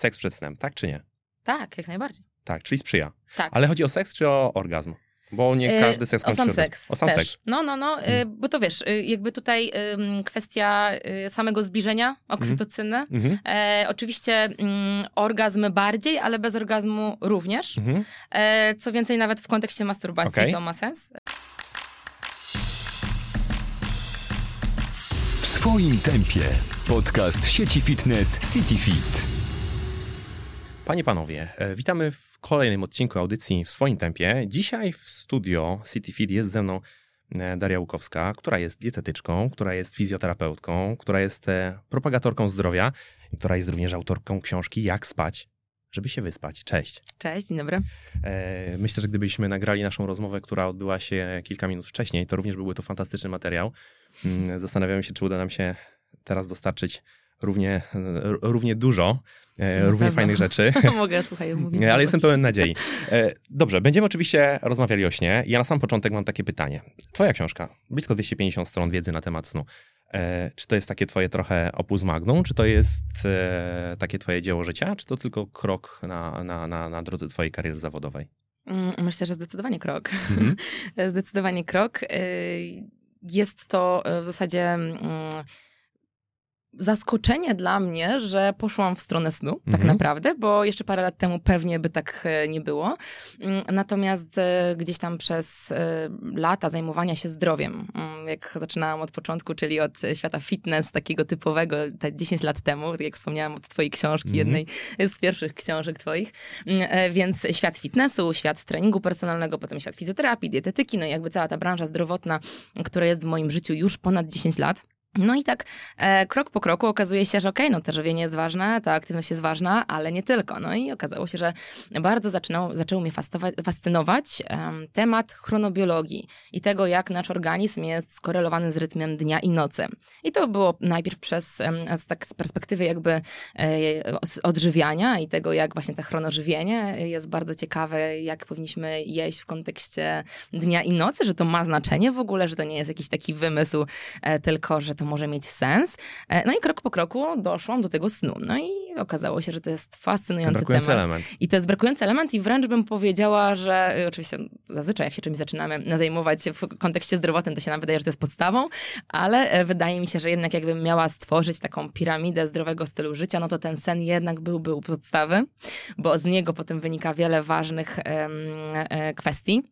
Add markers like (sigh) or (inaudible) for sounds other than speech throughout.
seks przed snem, tak czy nie? Tak, jak najbardziej. Tak, czyli sprzyja. Tak. Ale chodzi o seks czy o orgazm? Bo nie E, każdy seks O kończy sam się seks. O sam też. seks. No, no, no, e, Mm. bo to wiesz, e, jakby tutaj kwestia samego zbliżenia, oksytocyny. Mhm. E, oczywiście mm, orgazm bardziej, ale bez orgazmu również. Mhm. E, co więcej, nawet w kontekście masturbacji Okej. to ma sens. W swoim tempie. Podcast sieci fitness CityFit. Panie, panowie, e, witamy w kolejnym odcinku audycji w swoim tempie. Dzisiaj w studio CityFit jest ze mną e, Daria Łukowska, która jest dietetyczką, która jest fizjoterapeutką, która jest e, propagatorką zdrowia i która jest również autorką książki Jak spać, żeby się wyspać. Cześć. Cześć, dzień dobry. Myślę, że gdybyśmy nagrali naszą rozmowę, która odbyła się kilka minut wcześniej, to również byłby to fantastyczny materiał. Mm, Zastanawiam się, czy uda nam się teraz dostarczyć równie, równie dużo, Na równie fajnych rzeczy. (laughs) Mogę, słuchaj, (laughs) mówić. Ale jestem pełen nadziei. E, Dobrze, będziemy oczywiście rozmawiali o śnie. Ja na sam początek mam takie pytanie. Twoja książka, blisko 250 stron wiedzy na temat snu. E, Czy to jest takie twoje trochę opus magnum? Czy to jest takie twoje dzieło życia? Czy to tylko krok na, na, na, na drodze twojej kariery zawodowej? Mm, Myślę, że zdecydowanie krok. Mhm. (laughs) Zdecydowanie krok. Jest to w zasadzie mm, zaskoczenie dla mnie, że poszłam w stronę snu, tak Mhm. naprawdę, bo jeszcze parę lat temu pewnie by tak e, nie było. Mm, Natomiast e, gdzieś tam przez e, lata zajmowania się zdrowiem, mm, jak zaczynałam od początku, czyli od świata fitness takiego typowego, te 10 lat temu, tak jak wspomniałam od twojej książki, Mhm. jednej z pierwszych książek twoich, Mm, więc świat fitnessu, świat treningu personalnego, potem świat fizjoterapii, dietetyki, no i jakby cała ta branża zdrowotna, która jest w moim życiu już ponad 10 lat. No i tak e, krok po kroku okazuje się, że okej, no to żywienie jest ważne, ta aktywność jest ważna, ale nie tylko. No i okazało się, że bardzo zaczynał, zaczął mnie fascynować em, temat chronobiologii i tego, jak nasz organizm jest skorelowany z rytmem dnia i nocy. I to było najpierw przez, em, z, tak z perspektywy jakby e, odżywiania i tego, jak właśnie to chronożywienie jest bardzo ciekawe, jak powinniśmy jeść w kontekście dnia i nocy, że to ma znaczenie w ogóle, że to nie jest jakiś taki wymysł, e, tylko że to może mieć sens. E, No i krok po kroku doszłam do tego snu. No i okazało się, że to jest fascynujący brakujący temat. element. I to jest brakujący element i wręcz bym powiedziała, że y, oczywiście zazwyczaj jak się czymś zaczynamy zajmować w kontekście zdrowotnym, to się nam wydaje, że to jest podstawą, ale e, wydaje mi się, że jednak jakbym miała stworzyć taką piramidę zdrowego stylu życia, no to ten sen jednak byłby u podstawy, bo z niego potem wynika wiele ważnych em, e, kwestii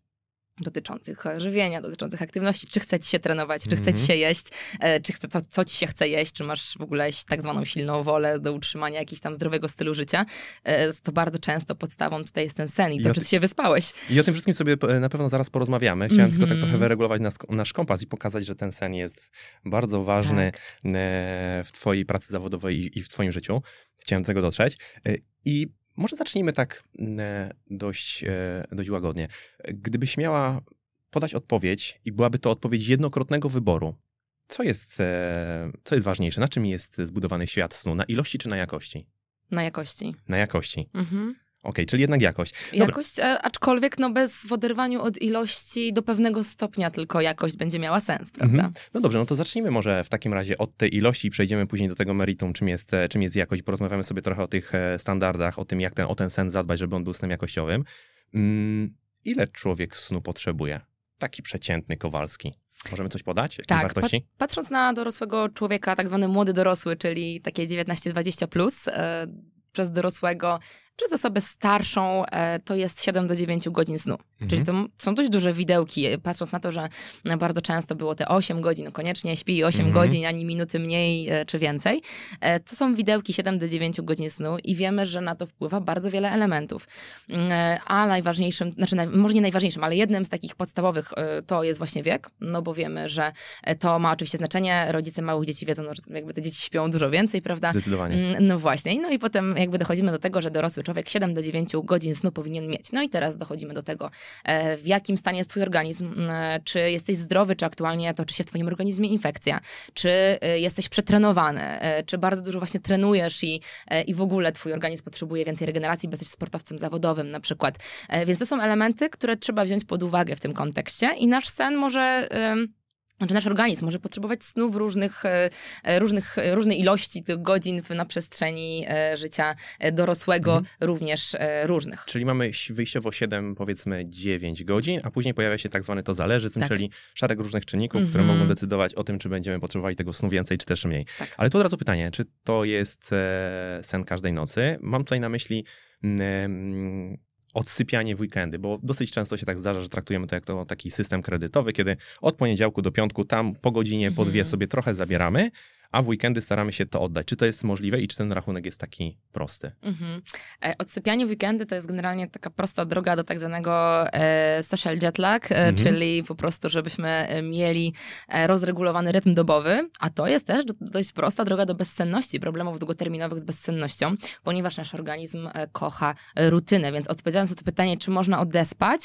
dotyczących żywienia, dotyczących aktywności, czy chce ci się trenować, czy chce ci Mhm. się jeść, e, czy chce, co, co ci się chce jeść, czy masz w ogóle tak zwaną silną wolę do utrzymania jakiegoś tam zdrowego stylu życia. E, To bardzo często podstawą tutaj jest ten sen i I to, czy ty- się wyspałeś. I o tym wszystkim sobie e, na pewno zaraz porozmawiamy. Chciałem tylko tak Mhm. trochę wyregulować nas, nasz kompas i pokazać, że ten sen jest bardzo ważny Tak. e, w twojej pracy zawodowej i, w twoim życiu. Chciałem do tego dotrzeć. E, I może zacznijmy tak e, dość, e, dość łagodnie. Gdybyś miała podać odpowiedź i byłaby to odpowiedź jednokrotnego wyboru, co jest, e, co jest ważniejsze? Na czym jest zbudowany świat snu? Na ilości czy na jakości? Na jakości. Na jakości. Mhm. Okej, czyli jednak jakość. Dobra. Jakość, e, aczkolwiek no bez w oderwaniu od ilości do pewnego stopnia tylko jakość będzie miała sens, prawda? Mhm. No dobrze, no to zacznijmy może w takim razie od tej ilości i przejdziemy później do tego meritum, czym jest, e, czym jest jakość. Porozmawiamy sobie trochę o tych e, standardach, o tym, jak ten, o ten sen zadbać, żeby on był snem jakościowym. Mm, ile człowiek snu potrzebuje? Taki przeciętny Kowalski. Możemy coś podać? Jakie Tak, wartości? Patrząc na dorosłego człowieka, tak zwany młody dorosły, czyli takie 19-20 plus, e, przez dorosłego, przez osobę starszą, e, to jest 7 do 9 godzin snu. Czyli to są dość duże widełki, e, patrząc na to, że e, bardzo często było te 8 godzin, koniecznie śpi 8 Mhm. godzin, ani minuty mniej czy więcej. To są widełki 7 do 9 godzin snu i wiemy, że na to wpływa bardzo wiele elementów. Mm, A najważniejszym, znaczy może nie najważniejszym, ale jednym z takich podstawowych to jest właśnie wiek, no bo wiemy, że to ma oczywiście znaczenie. Rodzice małych dzieci wiedzą, że jakby te dzieci śpią dużo więcej, prawda? Zdecydowanie. Mm, No właśnie. No i potem jakby dochodzimy do tego, że dorosły człowiek 7 do 9 godzin snu powinien mieć. No i teraz dochodzimy do tego, e, w jakim stanie jest twój organizm, czy jesteś zdrowy, czy aktualnie toczy się w twoim organizmie infekcja, czy e, jesteś przetrenowany, e, czy bardzo dużo właśnie trenujesz i, i w ogóle twój organizm potrzebuje więcej regeneracji, bo jesteś sportowcem zawodowym na przykład. Więc to są elementy, które trzeba wziąć pod uwagę w tym kontekście i nasz sen może... znaczy nasz organizm może potrzebować snu w różnych, e, e, różnych, e, różnej ilości tych godzin na przestrzeni życia dorosłego, Mhm. również różnych. Czyli mamy wyjściowo 7, powiedzmy 9 godzin, a później pojawia się tak zwany to zależyzm, Tak. czyli szereg różnych czynników, które Mhm. mogą decydować o tym, czy będziemy potrzebowali tego snu więcej, czy też mniej. Tak. Ale tu od razu pytanie, czy to jest sen każdej nocy? Mam tutaj na myśli mm, odsypianie w weekendy, bo dosyć często się tak zdarza, że traktujemy to jak to taki system kredytowy, kiedy od poniedziałku do piątku tam po godzinie, po dwie Mhm. sobie trochę zabieramy, a w weekendy staramy się to oddać. Czy to jest możliwe i czy ten rachunek jest taki prosty? Mhm. E, Odsypianie w weekendy to jest generalnie taka prosta droga do tak zwanego e, social jet lag, e, Mhm. czyli po prostu, żebyśmy mieli rozregulowany rytm dobowy, a to jest też do, dość prosta droga do bezsenności, problemów długoterminowych z bezsennością, ponieważ nasz organizm kocha rutynę, więc odpowiadając na to pytanie, czy można odespać,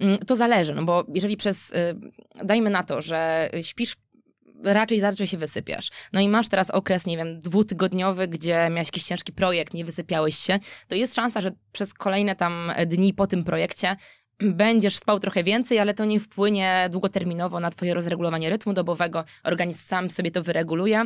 mm, to zależy, no bo jeżeli przez, dajmy na to, że śpisz raczej zaczęcie się wysypiasz. No i masz teraz okres, nie wiem, dwutygodniowy, gdzie miałeś jakiś ciężki projekt, nie wysypiałeś się, to jest szansa, że przez kolejne tam dni po tym projekcie będziesz spał trochę więcej, ale to nie wpłynie długoterminowo na twoje rozregulowanie rytmu dobowego. Organizm sam sobie to wyreguluje.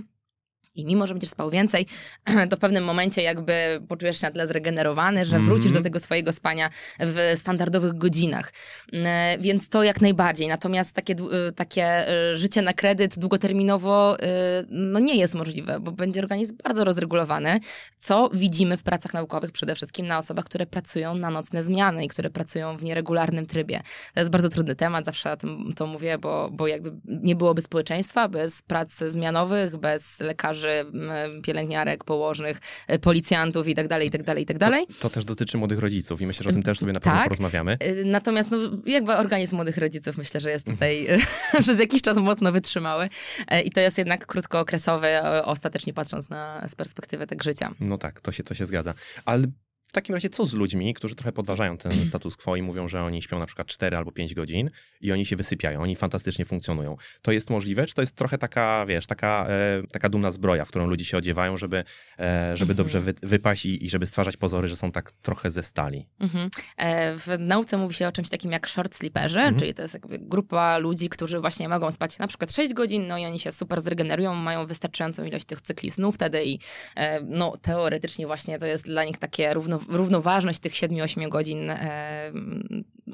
I mimo, że będziesz spał więcej, (clears throat) to w pewnym momencie jakby poczujesz się na tyle zregenerowany, że wrócisz Mhm. do tego swojego spania w standardowych godzinach. E, Więc to jak najbardziej. Natomiast takie, e, takie e, życie na kredyt długoterminowo e, no nie jest możliwe, bo będzie organizm bardzo rozregulowany, co widzimy w pracach naukowych przede wszystkim na osobach, które pracują na nocne zmiany i które pracują w nieregularnym trybie. To jest bardzo trudny temat, zawsze o tym to mówię, bo, bo jakby nie byłoby społeczeństwa bez prac zmianowych, bez lekarzy, m, pielęgniarek, położnych, e, policjantów i tak dalej, i tak dalej, i tak dalej. To też dotyczy młodych rodziców i myślę, że o tym też sobie na pewno Tak. porozmawiamy. Y, Natomiast no, jakby organizm młodych rodziców myślę, że jest tutaj (laughs) przez jakiś czas mocno wytrzymały E, i to jest jednak krótkookresowy, e, ostatecznie patrząc na, z perspektywy tak życia. No tak, to się, to się zgadza. Ale w takim razie co z ludźmi, którzy trochę podważają ten (clears throat) status quo i mówią, że oni śpią na przykład 4 albo 5 godzin i oni się wysypiają, oni fantastycznie funkcjonują. To jest możliwe, czy to jest trochę taka, wiesz, taka, e, taka dumna zbroja, w którą ludzie się odziewają, żeby, e, żeby Mhm. dobrze wy, wypaść i, i żeby stwarzać pozory, że są tak trochę ze stali? Mhm. E, W nauce mówi się o czymś takim jak short sleeperzy, Mhm. czyli to jest jakby grupa ludzi, którzy właśnie mogą spać na przykład 6 godzin, no i oni się super zregenerują, mają wystarczającą ilość tych cykli snu wtedy i e, no teoretycznie właśnie to jest dla nich takie równo, równoważność tych 7-8 godzin e,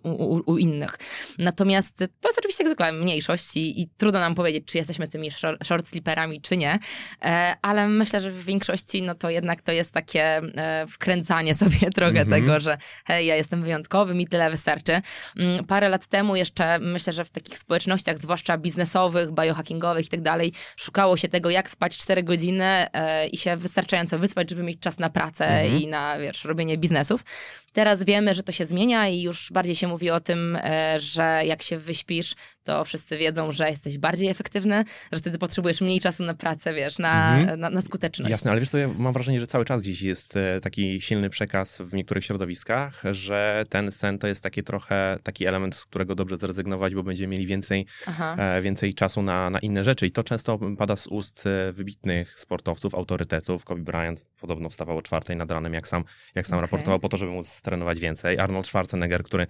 u, u, u innych. Natomiast to jest oczywiście jak zwykle mniejszość i, i trudno nam powiedzieć, czy jesteśmy tymi short, sleeperami, czy nie, e, ale myślę, że w większości no to jednak to jest takie e, wkręcanie sobie (laughs) trochę Mhm. tego, że hej, ja jestem wyjątkowy, mi tyle wystarczy. Mm, Parę lat temu jeszcze myślę, że w takich społecznościach, zwłaszcza biznesowych, biohackingowych i tak dalej, szukało się tego, jak spać 4 godziny e, i się wystarczająco wyspać, żeby mieć czas na pracę Mhm. i na, wiesz, robienie biznesów. Teraz wiemy, że to się zmienia i już bardziej się mówi o tym, e, że jak się wyśpisz, to wszyscy wiedzą, że jesteś bardziej efektywny, że wtedy potrzebujesz mniej czasu na pracę, wiesz, na, Mhm. na, na skuteczność. Jasne, ale wiesz co, ja mam wrażenie, że cały czas gdzieś jest e, taki silny przekaz w niektórych środowiskach, że ten sen to jest taki trochę taki element, z którego dobrze zrezygnować, bo będziemy mieli więcej e, więcej czasu na, na inne rzeczy. I to często pada z ust e, wybitnych sportowców, autorytetów. Kobe Bryant podobno wstawał o czwartej nad ranem, jak sam, jak sam Okej. raportował, po to, żeby móc trenować więcej. Arnold Schwarzenegger, który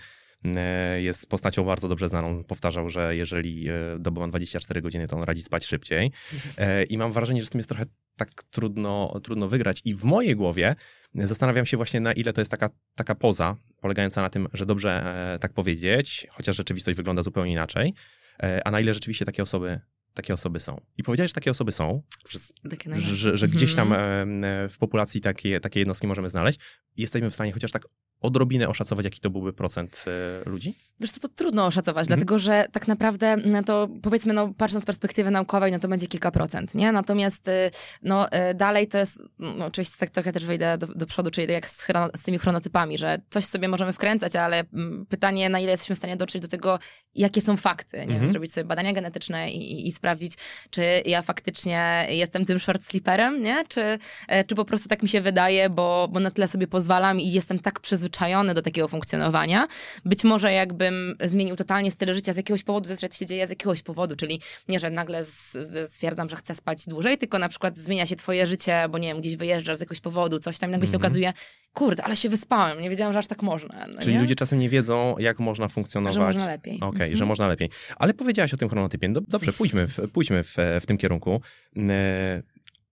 jest postacią bardzo dobrze znaną, powtarzał, że jeżeli e, doba ma 24 godziny, to on radzi spać szybciej. E, I mam wrażenie, że z tym jest trochę tak trudno, trudno wygrać. I w mojej głowie zastanawiam się właśnie, na ile to jest taka, taka poza, polegająca na tym, że dobrze e, tak powiedzieć, chociaż rzeczywistość wygląda zupełnie inaczej, e, a na ile rzeczywiście takie osoby, takie osoby są. I powiedziałeś, że takie osoby są, że, Takie że, że, gdzieś tam Mhm. e, e, w populacji takie, takie jednostki możemy znaleźć. I jesteśmy w stanie chociaż tak odrobinę oszacować, jaki to byłby procent e, ludzi? Wiesz co, to trudno oszacować, Mhm. dlatego że tak naprawdę no to powiedzmy, no patrząc z perspektywy naukowej, no to będzie kilka procent, nie? Natomiast y, no y, dalej to jest, no, oczywiście tak trochę też wejdę do, do przodu, czyli tak jak z, z tymi chronotypami, że coś sobie możemy wkręcać, ale mm, pytanie, na ile jesteśmy w stanie dotrzeć do tego, jakie są fakty, nie? Mhm. Zrobić sobie badania genetyczne i, i, i sprawdzić, czy ja faktycznie jestem tym short sleeperem, nie? Czy, e, czy po prostu tak mi się wydaje, bo, bo na tyle sobie pozwalam i jestem tak przyzwyczajony do takiego funkcjonowania. Być może jakbym żebym zmienił totalnie styl życia z jakiegoś powodu, zazwyczaj to się dzieje z jakiegoś powodu, czyli nie, że nagle z, z, stwierdzam, że chcę spać dłużej, tylko na przykład zmienia się twoje życie, bo nie wiem, gdzieś wyjeżdżasz z jakiegoś powodu, coś tam, nagle się Mhm. okazuje, kurde, ale się wyspałem, nie wiedziałam, że aż tak można. No Czyli nie? ludzie czasem nie wiedzą, jak można funkcjonować. że można lepiej. Okej, Mhm. że można lepiej. Ale powiedziałaś o tym chronotypie. Dob- Dobrze, pójdźmy w, pójdźmy w, w tym kierunku.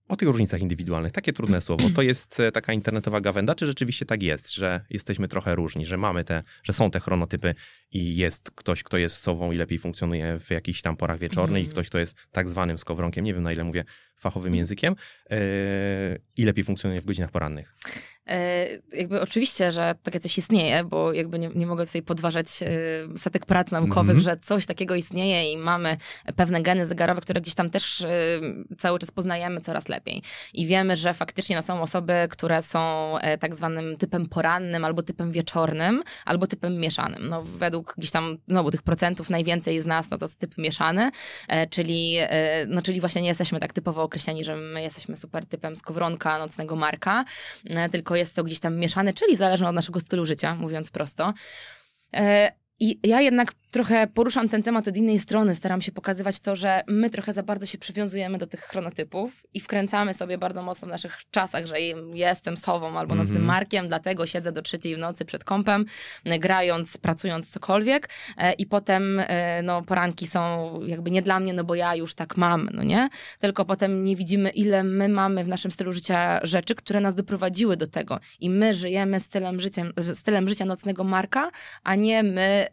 O tych różnicach indywidualnych. Takie trudne słowo. To jest e, taka internetowa gawenda, czy rzeczywiście tak jest, że jesteśmy trochę różni, że mamy te, że są te chronotypy i jest ktoś, kto jest sobą i lepiej funkcjonuje w jakichś tam porach wieczornych i Mhm. ktoś, kto jest tak zwanym skowronkiem, nie wiem na ile mówię fachowym Mhm. językiem, e, i lepiej funkcjonuje w godzinach porannych. E, jakby oczywiście, że takie coś istnieje, bo jakby nie, nie mogę tutaj podważać e, setek prac naukowych, Mhm. że coś takiego istnieje i mamy pewne geny zegarowe, które gdzieś tam też e, cały czas poznajemy coraz lepiej. I wiemy, że faktycznie no, są osoby, które są tak zwanym typem porannym, albo typem wieczornym, albo typem mieszanym. No według gdzieś tam znowu tych procentów najwięcej z nas, no to jest typ mieszany, czyli, no, czyli właśnie nie jesteśmy tak typowo określeni, że my jesteśmy super typem skowronka, nocnego marka, tylko jest to gdzieś tam mieszane, czyli zależne od naszego stylu życia, mówiąc prosto. I ja jednak trochę poruszam ten temat od innej strony. Staram się pokazywać to, że my trochę za bardzo się przywiązujemy do tych chronotypów i wkręcamy sobie bardzo mocno w naszych czasach, że jestem sową albo nocnym Mhm. markiem, dlatego siedzę do trzeciej w nocy przed kąpem, e, grając, pracując cokolwiek e, i potem e, no, poranki są jakby nie dla mnie, no bo ja już tak mam, no nie? Tylko potem nie widzimy, ile my mamy w naszym stylu życia rzeczy, które nas doprowadziły do tego. I my żyjemy stylem, życiem, stylem życia nocnego marka, a nie my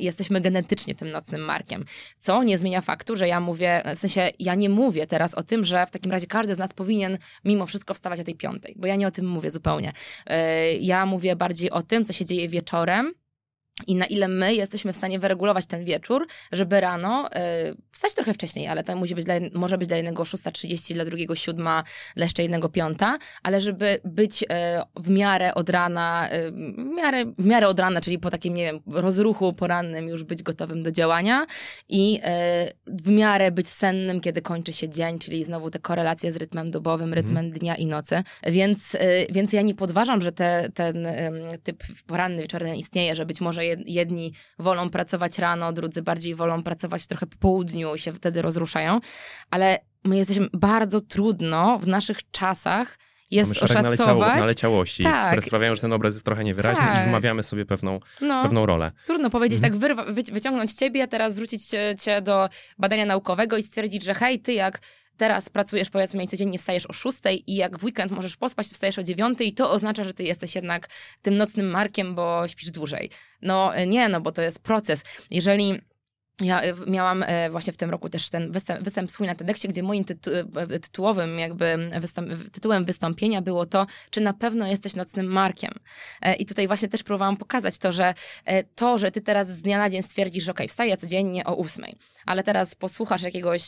jesteśmy genetycznie tym nocnym markiem. Co nie zmienia faktu, że ja mówię, w sensie ja nie mówię teraz o tym, że w takim razie każdy z nas powinien mimo wszystko wstawać o tej piątej, bo ja nie o tym mówię zupełnie. Yy, ja mówię bardziej o tym, co się dzieje wieczorem, i na ile my jesteśmy w stanie wyregulować ten wieczór, żeby rano y, wstać trochę wcześniej, ale to musi być dla, może być dla jednego 6.30, dla drugiego 7, dla jeszcze jednego 5, ale żeby być y, w miarę od rana, y, w, miarę, w miarę od rana, czyli po takim, nie wiem, rozruchu porannym już być gotowym do działania i y, w miarę być sennym, kiedy kończy się dzień, czyli znowu te korelacje z rytmem dobowym, rytmem dnia i nocy. Więc, więc ja nie podważam, że te, ten typ poranny, wieczorny istnieje, że być może jed- jedni wolą pracować rano, drudzy bardziej wolą pracować trochę po południu i się wtedy rozruszają, ale my jesteśmy bardzo trudno w naszych czasach jest Mamy szereg naleciało, oszacować. naleciałości, Tak. które sprawiają, że ten obraz jest trochę niewyraźny i Tak. wmawiamy sobie pewną, no. pewną rolę. Trudno powiedzieć, Mhm. tak wyrwa, wy, wyciągnąć ciebie, teraz wrócić cię, cię do badania naukowego i stwierdzić, że hej, ty jak teraz pracujesz powiedzmy i codziennie wstajesz o 6 i jak w weekend możesz pospać, to wstajesz o 9 i to oznacza, że ty jesteś jednak tym nocnym markiem, bo śpisz dłużej. No nie, no bo to jest proces. Jeżeli ja e, miałam e, właśnie w tym roku też ten występ, występ swój na TEDxie, gdzie moim tytu, e, tytułowym jakby wystąp, tytułem wystąpienia było to, czy na pewno jesteś nocnym markiem. I tutaj właśnie też próbowałam pokazać to, że to, że ty teraz z dnia na dzień stwierdzisz, że okej, wstaję codziennie o ósmej, ale teraz posłuchasz jakiegoś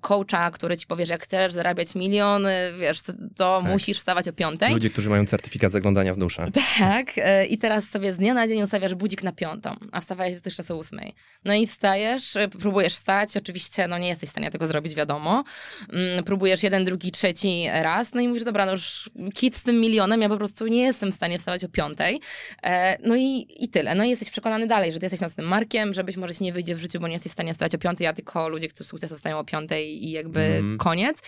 coacha, który ci powie, że jak chcesz zarabiać miliony, wiesz, to Tak. musisz wstawać o piątej. Ludzie, którzy mają certyfikat zaglądania w duszę. (laughs) Tak, i teraz sobie z dnia na dzień ustawiasz budzik na piątą, a wstawałeś dotychczas o ósmej. No i wstajesz, e, próbujesz wstać, oczywiście no nie jesteś w stanie tego zrobić, wiadomo. Mm, Próbujesz jeden, drugi, trzeci raz, no i mówisz, dobra, no już kit z tym milionem, ja po prostu nie jestem w stanie wstawać o piątej. E, No i, i tyle. No i jesteś przekonany dalej, że ty jesteś nocnym markiem, że być może ci nie wyjdzie w życiu, bo nie jesteś w stanie wstać o piątej, a tylko ludzie, którzy sukcesu wstają o piątej i jakby Mhm. koniec.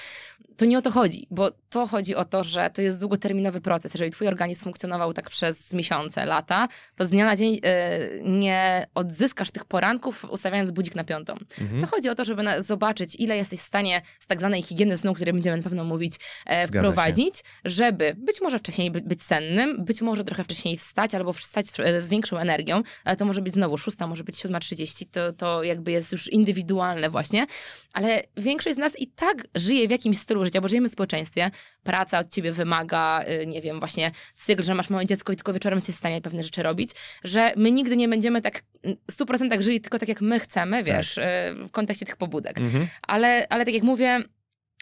To nie o to chodzi, bo to chodzi o to, że to jest długoterminowy proces. Jeżeli twój organizm funkcjonował tak przez miesiące, lata, to z dnia na dzień e, nie odzyskasz tych poranków ustawiając budzik na piątą. Mhm. To chodzi o to, żeby zobaczyć, ile jesteś w stanie z tak zwanej higieny snu, o której będziemy na pewno mówić, e, wprowadzić, żeby być może wcześniej by, być sennym, być może trochę wcześniej wstać albo wstać e, z większą energią, ale to może być znowu szósta, może być 7.30, to, to jakby jest już indywidualne właśnie, ale większość z nas i tak żyje w jakimś stylu życia, bo żyjemy w społeczeństwie, praca od ciebie wymaga, y, nie wiem, właśnie cykl, że masz małe dziecko i tylko wieczorem jesteś w stanie pewne rzeczy robić, że my nigdy nie będziemy tak w 100% żyli tylko tak, jak my chcemy, wiesz, y, w kontekście tych pobudek. Mhm. Ale, ale tak jak mówię,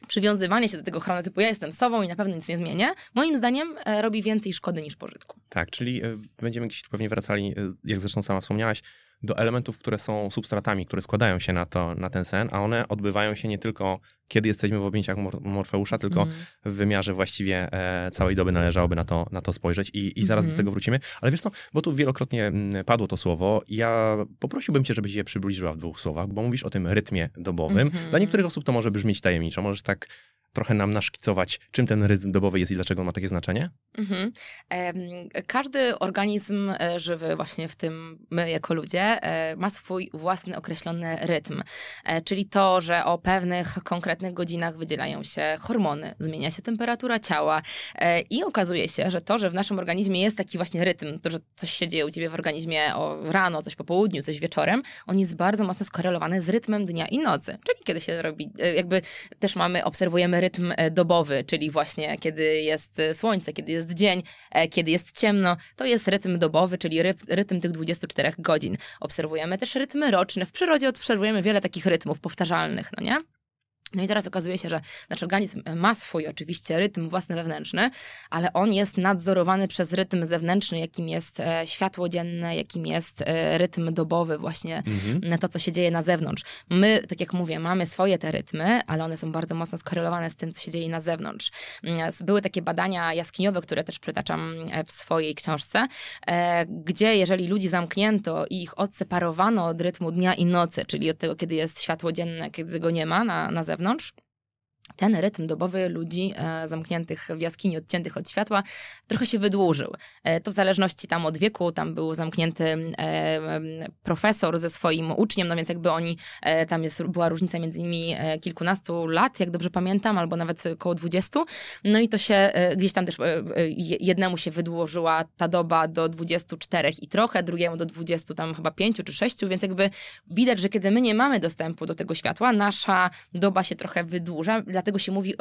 przywiązywanie się do tego chronotypu, ja jestem sobą i na pewno nic nie zmienię, moim zdaniem e, robi więcej szkody niż pożytku. Tak, czyli e, będziemy gdzieś tu pewnie wracali, jak zresztą sama wspomniałaś, do elementów, które są substratami, które składają się na, to, na ten sen, a one odbywają się nie tylko kiedy jesteśmy w objęciach Mor Morfeusza, tylko Mm. w wymiarze właściwie e, całej doby należałoby na to, na to spojrzeć i, i zaraz Mhm. do tego wrócimy. Ale wiesz co, bo tu wielokrotnie mm, padło to słowo, ja poprosiłbym cię, żebyś je przybliżyła w dwóch słowach, bo mówisz o tym rytmie dobowym. Mhm. Dla niektórych osób to może brzmieć tajemniczo, możesz tak trochę nam naszkicować, czym ten rytm dobowy jest i dlaczego ma takie znaczenie? Mhm. Każdy organizm e, żywy, właśnie w tym my jako ludzie, e, ma swój własny określony rytm. E, Czyli to, że o pewnych konkretnych godzinach wydzielają się hormony, zmienia się temperatura ciała i okazuje się, że to, że w naszym organizmie jest taki właśnie rytm, to, że coś się dzieje u ciebie w organizmie o rano, coś po południu, coś wieczorem, on jest bardzo mocno skorelowany z rytmem dnia i nocy. Czyli kiedy się robi, jakby też mamy, obserwujemy rytm e, dobowy, czyli właśnie kiedy jest e, słońce, kiedy jest dzień, e, kiedy jest ciemno, to jest rytm dobowy, czyli rytm, rytm tych 24 godzin. Obserwujemy też rytmy roczne. W przyrodzie obserwujemy wiele takich rytmów powtarzalnych, no nie? No i teraz okazuje się, że nasz organizm ma swój oczywiście rytm własny wewnętrzny, ale on jest nadzorowany przez rytm zewnętrzny, jakim jest e, światło dzienne, jakim jest e, rytm dobowy, właśnie Mhm. to, co się dzieje na zewnątrz. My, tak jak mówię, mamy swoje te rytmy, ale one są bardzo mocno skorelowane z tym, co się dzieje na zewnątrz. Mm, Były takie badania jaskiniowe, które też przytaczam e, w swojej książce, gdzie jeżeli ludzi zamknięto i ich odseparowano od rytmu dnia i nocy, czyli od tego, kiedy jest światło dzienne, kiedy go nie ma na, na zewnątrz, zewnątrz. Ten rytm dobowy ludzi e, zamkniętych w jaskini, odciętych od światła, trochę się wydłużył. E, to w zależności tam od wieku, tam był zamknięty e, profesor ze swoim uczniem, no więc jakby oni, tam jest, była różnica między nimi kilkunastu lat, jak dobrze pamiętam, albo nawet około dwudziestu. No i to się gdzieś tam też je- jednemu się wydłużyła ta doba do 24 i trochę, drugiemu do 20 tam chyba 5 czy 6, więc jakby widać, że kiedy my nie mamy dostępu do tego światła, nasza doba się trochę wydłuża, dlatego się mówi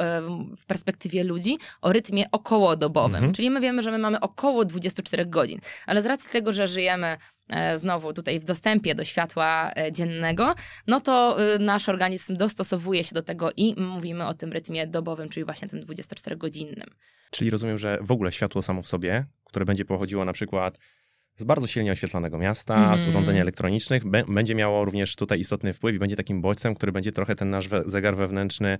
w perspektywie ludzi o rytmie okołodobowym. Mhm. Czyli my wiemy, że my mamy około 24 godzin, ale z racji tego, że żyjemy e, znowu tutaj w dostępie do światła e, dziennego, no to e, nasz organizm dostosowuje się do tego i mówimy o tym rytmie dobowym, czyli właśnie tym 24-godzinnym. Czyli rozumiem, że w ogóle światło samo w sobie, które będzie pochodziło na przykład z bardzo silnie oświetlonego miasta, Mhm. z urządzeń elektronicznych, będzie miało również tutaj istotny wpływ i będzie takim bodźcem, który będzie trochę ten nasz zegar wewnętrzny,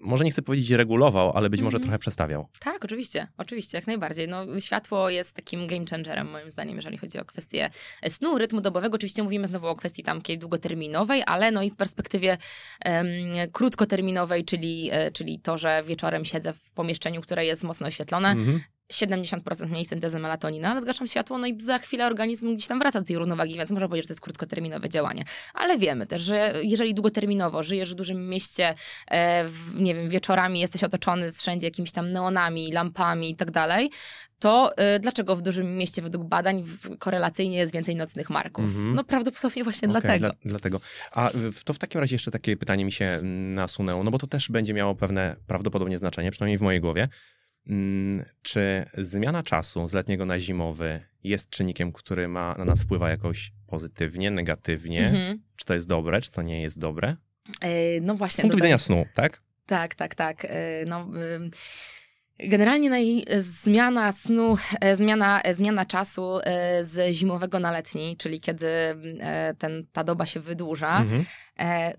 może nie chcę powiedzieć regulował, ale być może Mhm. trochę przestawiał. Tak, oczywiście, oczywiście, jak najbardziej. No, światło jest takim game changerem, moim zdaniem, jeżeli chodzi o kwestię snu, rytmu dobowego. Oczywiście mówimy znowu o kwestii tamkiej długoterminowej, ale no i w perspektywie em, krótkoterminowej, czyli, e, czyli to, że wieczorem siedzę w pomieszczeniu, które jest mocno oświetlone, Mhm. 70% mniej syntezy melatoniny, ale zgaszam światło, no i za chwilę organizm gdzieś tam wraca do tej równowagi, więc można powiedzieć, że to jest krótkoterminowe działanie. Ale wiemy też, że jeżeli długoterminowo żyjesz w dużym mieście, e, w, nie wiem, wieczorami jesteś otoczony wszędzie jakimiś tam neonami, lampami i tak dalej, to e, dlaczego w dużym mieście według badań w, korelacyjnie jest więcej nocnych marków? Mhm. No prawdopodobnie właśnie Okej, dlatego. Dla, dlatego. A w- to w takim razie jeszcze takie pytanie mi się nasunęło, no bo to też będzie miało pewne prawdopodobnie znaczenie, przynajmniej w mojej głowie. Mm, Czy zmiana czasu z letniego na zimowy jest czynnikiem, który ma na nas wpływa jakoś pozytywnie, negatywnie? Mhm. Czy to jest dobre, czy to nie jest dobre? E, no Z właśnie. punktu tutaj- widzenia snu, tak? Tak, tak, tak. E, No, generalnie naj, zmiana snu, e, zmiana, zmiana czasu z zimowego na letni, czyli kiedy ten, ta doba się wydłuża, Mhm.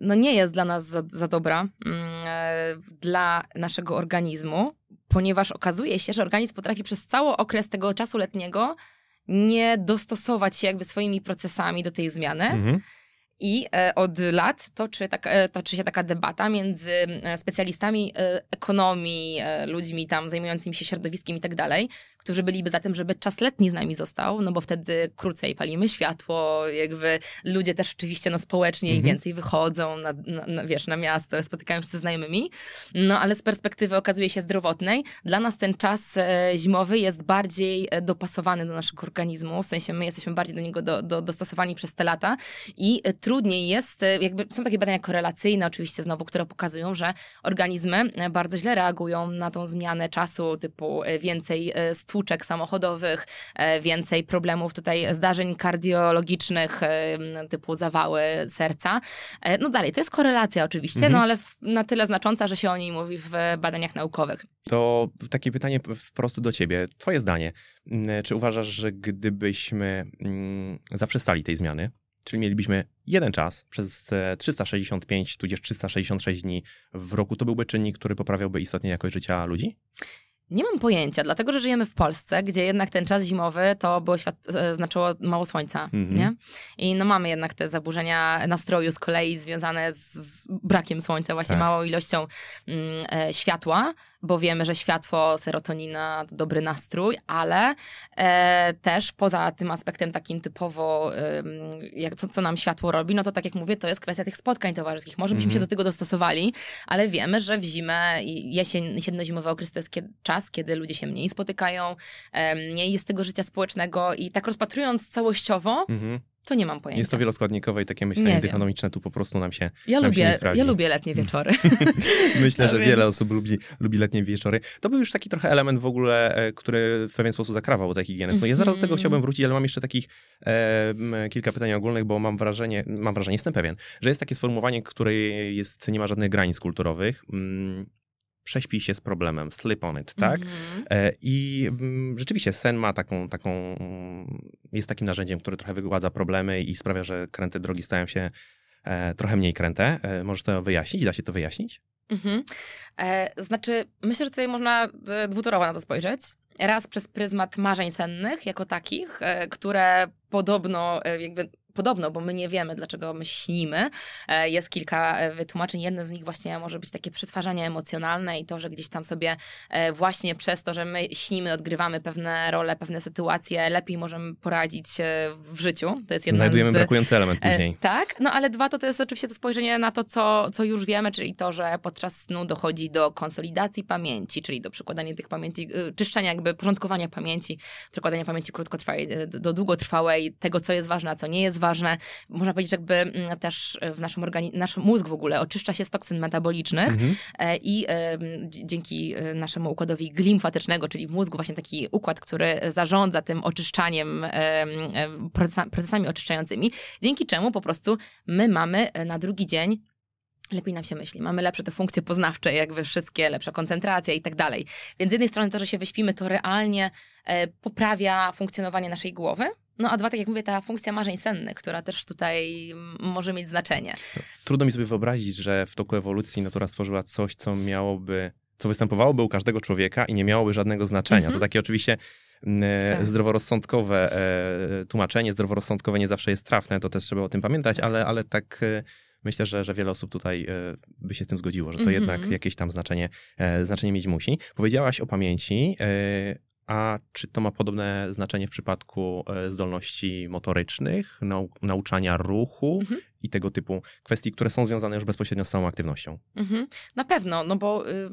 no nie jest dla nas za, za dobra, mm, dla naszego organizmu, ponieważ okazuje się, że organizm potrafi przez cały okres tego czasu letniego nie dostosować się jakby swoimi procesami do tej zmiany. Mhm. I e, od lat toczy, tak, e, toczy się taka debata między e, specjalistami ekonomii, ludźmi tam zajmującymi się środowiskiem i tak dalej, którzy byliby za tym, żeby czas letni z nami został, no bo wtedy krócej palimy światło, jakby ludzie też oczywiście no, społecznie i Mhm. więcej wychodzą na, na, na, wiesz, na miasto, spotykają się ze znajomymi, no ale z perspektywy okazuje się zdrowotnej, dla nas ten czas e, zimowy jest bardziej e, dopasowany do naszego organizmu, w sensie my jesteśmy bardziej do niego do, do, dostosowani przez te lata i e, trudniej jest, jakby są takie badania korelacyjne oczywiście znowu, które pokazują, że organizmy bardzo źle reagują na tą zmianę czasu, typu więcej e, stłuczek samochodowych, e, więcej problemów tutaj, zdarzeń kardiologicznych, e, typu zawały serca. E, No dalej, to jest korelacja oczywiście, Mhm. no ale na tyle znacząca, że się o niej mówi w badaniach naukowych. To takie pytanie wprost do ciebie. Twoje zdanie. Mm, Czy uważasz, że gdybyśmy mm, zaprzestali tej zmiany, Czyli mielibyśmy jeden czas przez e, 365 tudzież 366 dni w roku. To byłby czynnik, który poprawiałby istotnie jakość życia ludzi? Nie mam pojęcia, dlatego że żyjemy w Polsce, gdzie jednak ten czas zimowy to było świat, e, znaczyło mało słońca, Mhm. nie? I no mamy jednak te zaburzenia nastroju z kolei związane z, brakiem słońca, właśnie Tak. małą ilością mm, e, światła, bo wiemy, że światło, serotonina, to dobry nastrój, ale e, też poza tym aspektem takim typowo, em, jak, co, co nam światło robi, no to tak jak mówię, to jest kwestia tych spotkań towarzyskich. Może byśmy Mhm. się do tego dostosowali, ale wiemy, że w zimę, i jesień, jesienno-zimowy okres to jest kiedy, czas, kiedy ludzie się mniej spotykają, em, mniej jest tego życia społecznego i tak rozpatrując całościowo, Mhm. To nie mam pojęcia. Jest to wieloskładnikowe i takie Nie myślenie dychonomiczne tu po prostu nam się ja, nam się nie lubię, sprawdzi. ja lubię letnie wieczory. (laughs) Myślę, że więc- wiele osób lubi, lubi letnie wieczory. To był już taki trochę element w ogóle, e, który w pewien sposób zakrawał tej higieny. No ja zaraz do tego Mhm. chciałbym wrócić, ale mam jeszcze takich e, kilka pytań ogólnych, bo mam wrażenie, mam wrażenie, jestem pewien, że jest takie sformułowanie, które jest, nie ma żadnych granic kulturowych. Mm, prześpij się z problemem, sleep on it, tak? Mhm. E, I mm, rzeczywiście sen ma taką, taką, jest takim narzędziem, które trochę wygładza problemy i sprawia, że kręte drogi stają się e, trochę mniej kręte. E, możesz to wyjaśnić? Da się to wyjaśnić? Mhm. Znaczy, myślę, że tutaj można dwutorowo na to spojrzeć. Raz przez pryzmat marzeń sennych, jako takich, które podobno, jakby podobno, bo my nie wiemy, dlaczego my śnimy. E, Jest kilka e, wytłumaczeń. Jedne z nich właśnie może być takie przetwarzanie emocjonalne i to, że gdzieś tam sobie e, właśnie przez to, że my śnimy, odgrywamy pewne role, pewne sytuacje, lepiej możemy poradzić w życiu. To jest jedna Znajdujemy z... brakujący element później. Tak, no ale dwa to, to jest oczywiście to spojrzenie na to, co, co już wiemy, czyli to, że podczas snu dochodzi do konsolidacji pamięci, czyli do przekładania tych pamięci, y, czyszczenia jakby porządkowania pamięci, przekładania pamięci krótkotrwałej y, do długotrwałej, tego, co jest ważne, a co nie jest ważne. Można powiedzieć, że jakby mm, też w naszym organizmie, nasz mózg w ogóle oczyszcza się z toksyn metabolicznych, Mhm. E, I dzie- dzięki e, naszemu układowi glimfatycznego, czyli w mózgu właśnie taki układ, który zarządza tym oczyszczaniem, em, em, procesa- procesami oczyszczającymi, dzięki czemu po prostu my mamy e, na drugi dzień lepiej nam się myśli, mamy lepsze te funkcje poznawcze, jakby wszystkie, lepsza koncentracja i tak dalej. Więc z jednej strony to, że się wyśpimy, to realnie e, poprawia funkcjonowanie naszej głowy, no a dwa, tak jak mówię, ta funkcja marzeń sennych, która też tutaj może mieć znaczenie. Trudno mi sobie wyobrazić, że w toku ewolucji natura stworzyła coś, co miałoby, co występowałoby u każdego człowieka i nie miałoby żadnego znaczenia. Mhm. To takie oczywiście e, Tak. zdroworozsądkowe e, tłumaczenie, zdroworozsądkowe nie zawsze jest trafne, to też trzeba o tym pamiętać, ale, ale tak e, myślę, że, że wiele osób tutaj by się z tym zgodziło, że to Mhm. jednak jakieś tam znaczenie, znaczenie mieć musi. Powiedziałaś o pamięci, a czy to ma podobne znaczenie w przypadku e, zdolności motorycznych, nau nauczania ruchu Mhm. i tego typu kwestii, które są związane już bezpośrednio z całą aktywnością? Mhm, na pewno, no bo y,